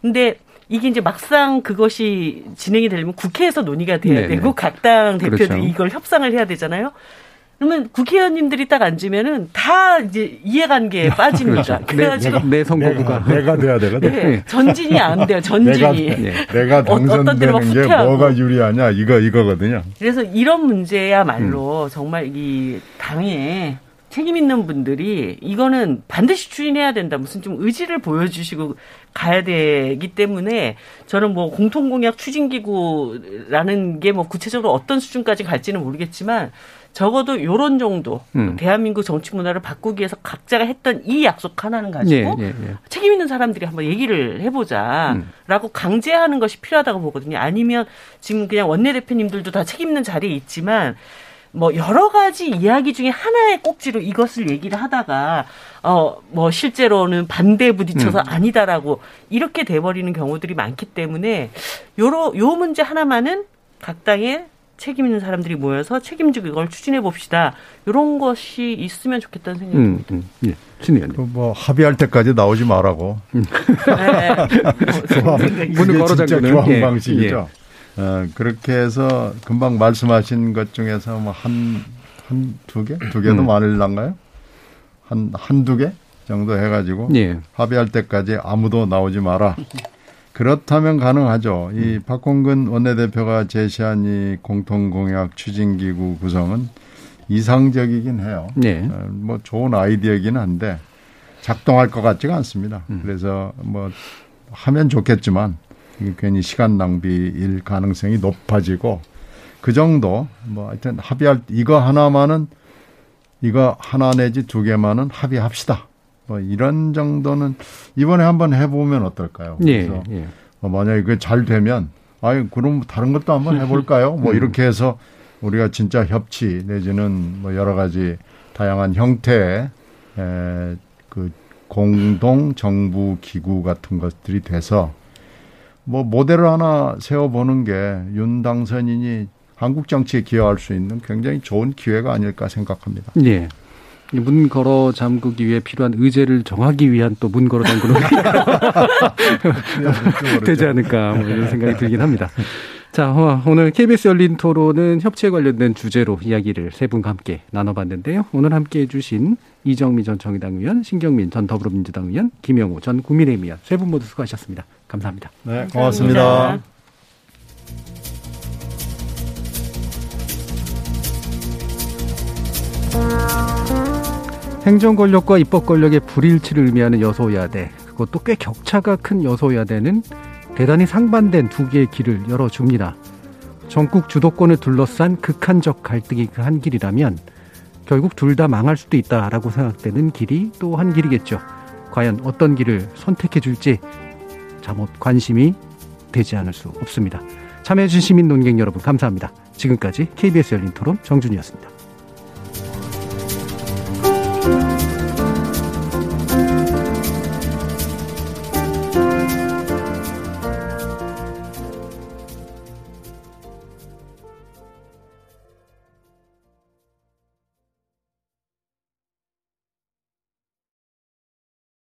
근데 이게 이제 막상 그것이 진행이 되려면 국회에서 논의가 돼야 네, 되고 네. 각당 대표들이 그렇죠. 이걸 협상을 해야 되잖아요. 그러면 국회의원님들이 딱 앉으면은 다 이제 이해관계에 *laughs* 빠집니다. 그렇죠. 그래가지고 내, 내 선거구가. 내가 돼야 되거든. 네, 전진이 안 돼요. *laughs* 전진이. 내가, 내가 어- 어떤 때는 막 당선되는 게. 뭐가 유리하냐 이거 이거거든요. 그래서 이런 음. 문제야말로 정말 이 당에 책임 있는 분들이 이거는 반드시 추진해야 된다. 무슨 좀 의지를 보여주시고 가야 되기 때문에 저는 뭐 공통공약 추진기구라는 게 뭐 구체적으로 어떤 수준까지 갈지는 모르겠지만 적어도 요런 정도 음. 대한민국 정치 문화를 바꾸기 위해서 각자가 했던 이 약속 하나는 가지고 예, 예, 예. 책임 있는 사람들이 한번 얘기를 해보자라고 강제하는 것이 필요하다고 보거든요. 아니면 지금 그냥 원내대표님들도 다 책임 있는 자리에 있지만 뭐 여러 가지 이야기 중에 하나의 꼭지로 이것을 얘기를 하다가 어 뭐 실제로는 반대에 부딪혀서 음. 아니다라고 이렇게 돼버리는 경우들이 많기 때문에 요러 요 문제 하나만은 각 당의 책임 있는 사람들이 모여서 책임지고 이걸 추진해 봅시다. 이런 것이 있으면 좋겠다는 생각이 음, 음, 예. 신 의원님. 그뭐 합의할 때까지 나오지 말라고. *laughs* 문을 그게 걸어 진짜 잠그는, 교황 예, 방식이죠. 어, 그렇게 해서 금방 말씀하신 것 중에서 뭐 한 한 두 개, 두 개도 음. 많을란가요? 한 한두 개 정도 해가지고 예. 합의할 때까지 아무도 나오지 마라. 그렇다면 가능하죠. 이 박홍근 원내대표가 제시한 이 공통공약 추진기구 구성은 이상적이긴 해요. 네. 어, 뭐 좋은 아이디어이긴 한데 작동할 것 같지가 않습니다. 그래서 뭐 하면 좋겠지만 괜히 시간 낭비일 가능성이 높아지고 그 정도 뭐 하여튼 합의할 이거 하나만은 이거 하나 내지 두 개만은 합의합시다. 뭐 이런 정도는 이번에 한번 해보면 어떨까요? 예, 그래서 예. 뭐 만약에 그게 잘 되면 아유 그럼 다른 것도 한번 해볼까요? 뭐 음. 이렇게 해서 우리가 진짜 협치 내지는 뭐 여러 가지 다양한 형태의 에, 그 공동 정부 기구 같은 것들이 돼서 뭐 모델을 하나 세워보는 게 윤 당선인이 한국 정치에 기여할 수 있는 굉장히 좋은 기회가 아닐까 생각합니다. 예. 이문 걸어 잠그기 위해 필요한 의제를 정하기 위한 또 문 걸어 잠그는 *laughs* 되지 않을까 뭐 이런 생각이 들긴 합니다. 자, 어, 오늘 KBS 열린 토론은 협치에 관련된 주제로 이야기를 세 분과 함께 나눠봤는데요. 오늘 함께 해주신 이정미 전 정의당 의원, 신경민 전 더불어민주당 의원, 김영우 전 국민의힘 의원 세 분 모두 수고하셨습니다. 감사합니다. 네, 고맙습니다. 행정 권력과 입법 권력의 불일치를 의미하는 여소야대, 그것도 꽤 격차가 큰 여소야대는 대단히 상반된 두 개의 길을 열어줍니다. 전국 주도권을 둘러싼 극한적 갈등이 그 한 길이라면 결국 둘 다 망할 수도 있다라고 생각되는 길이 또 한 길이겠죠. 과연 어떤 길을 선택해 줄지 잠옷 관심이 되지 않을 수 없습니다. 참여해주신 시민 논객 여러분 감사합니다. 지금까지 KBS 열린 토론 정준이었습니다.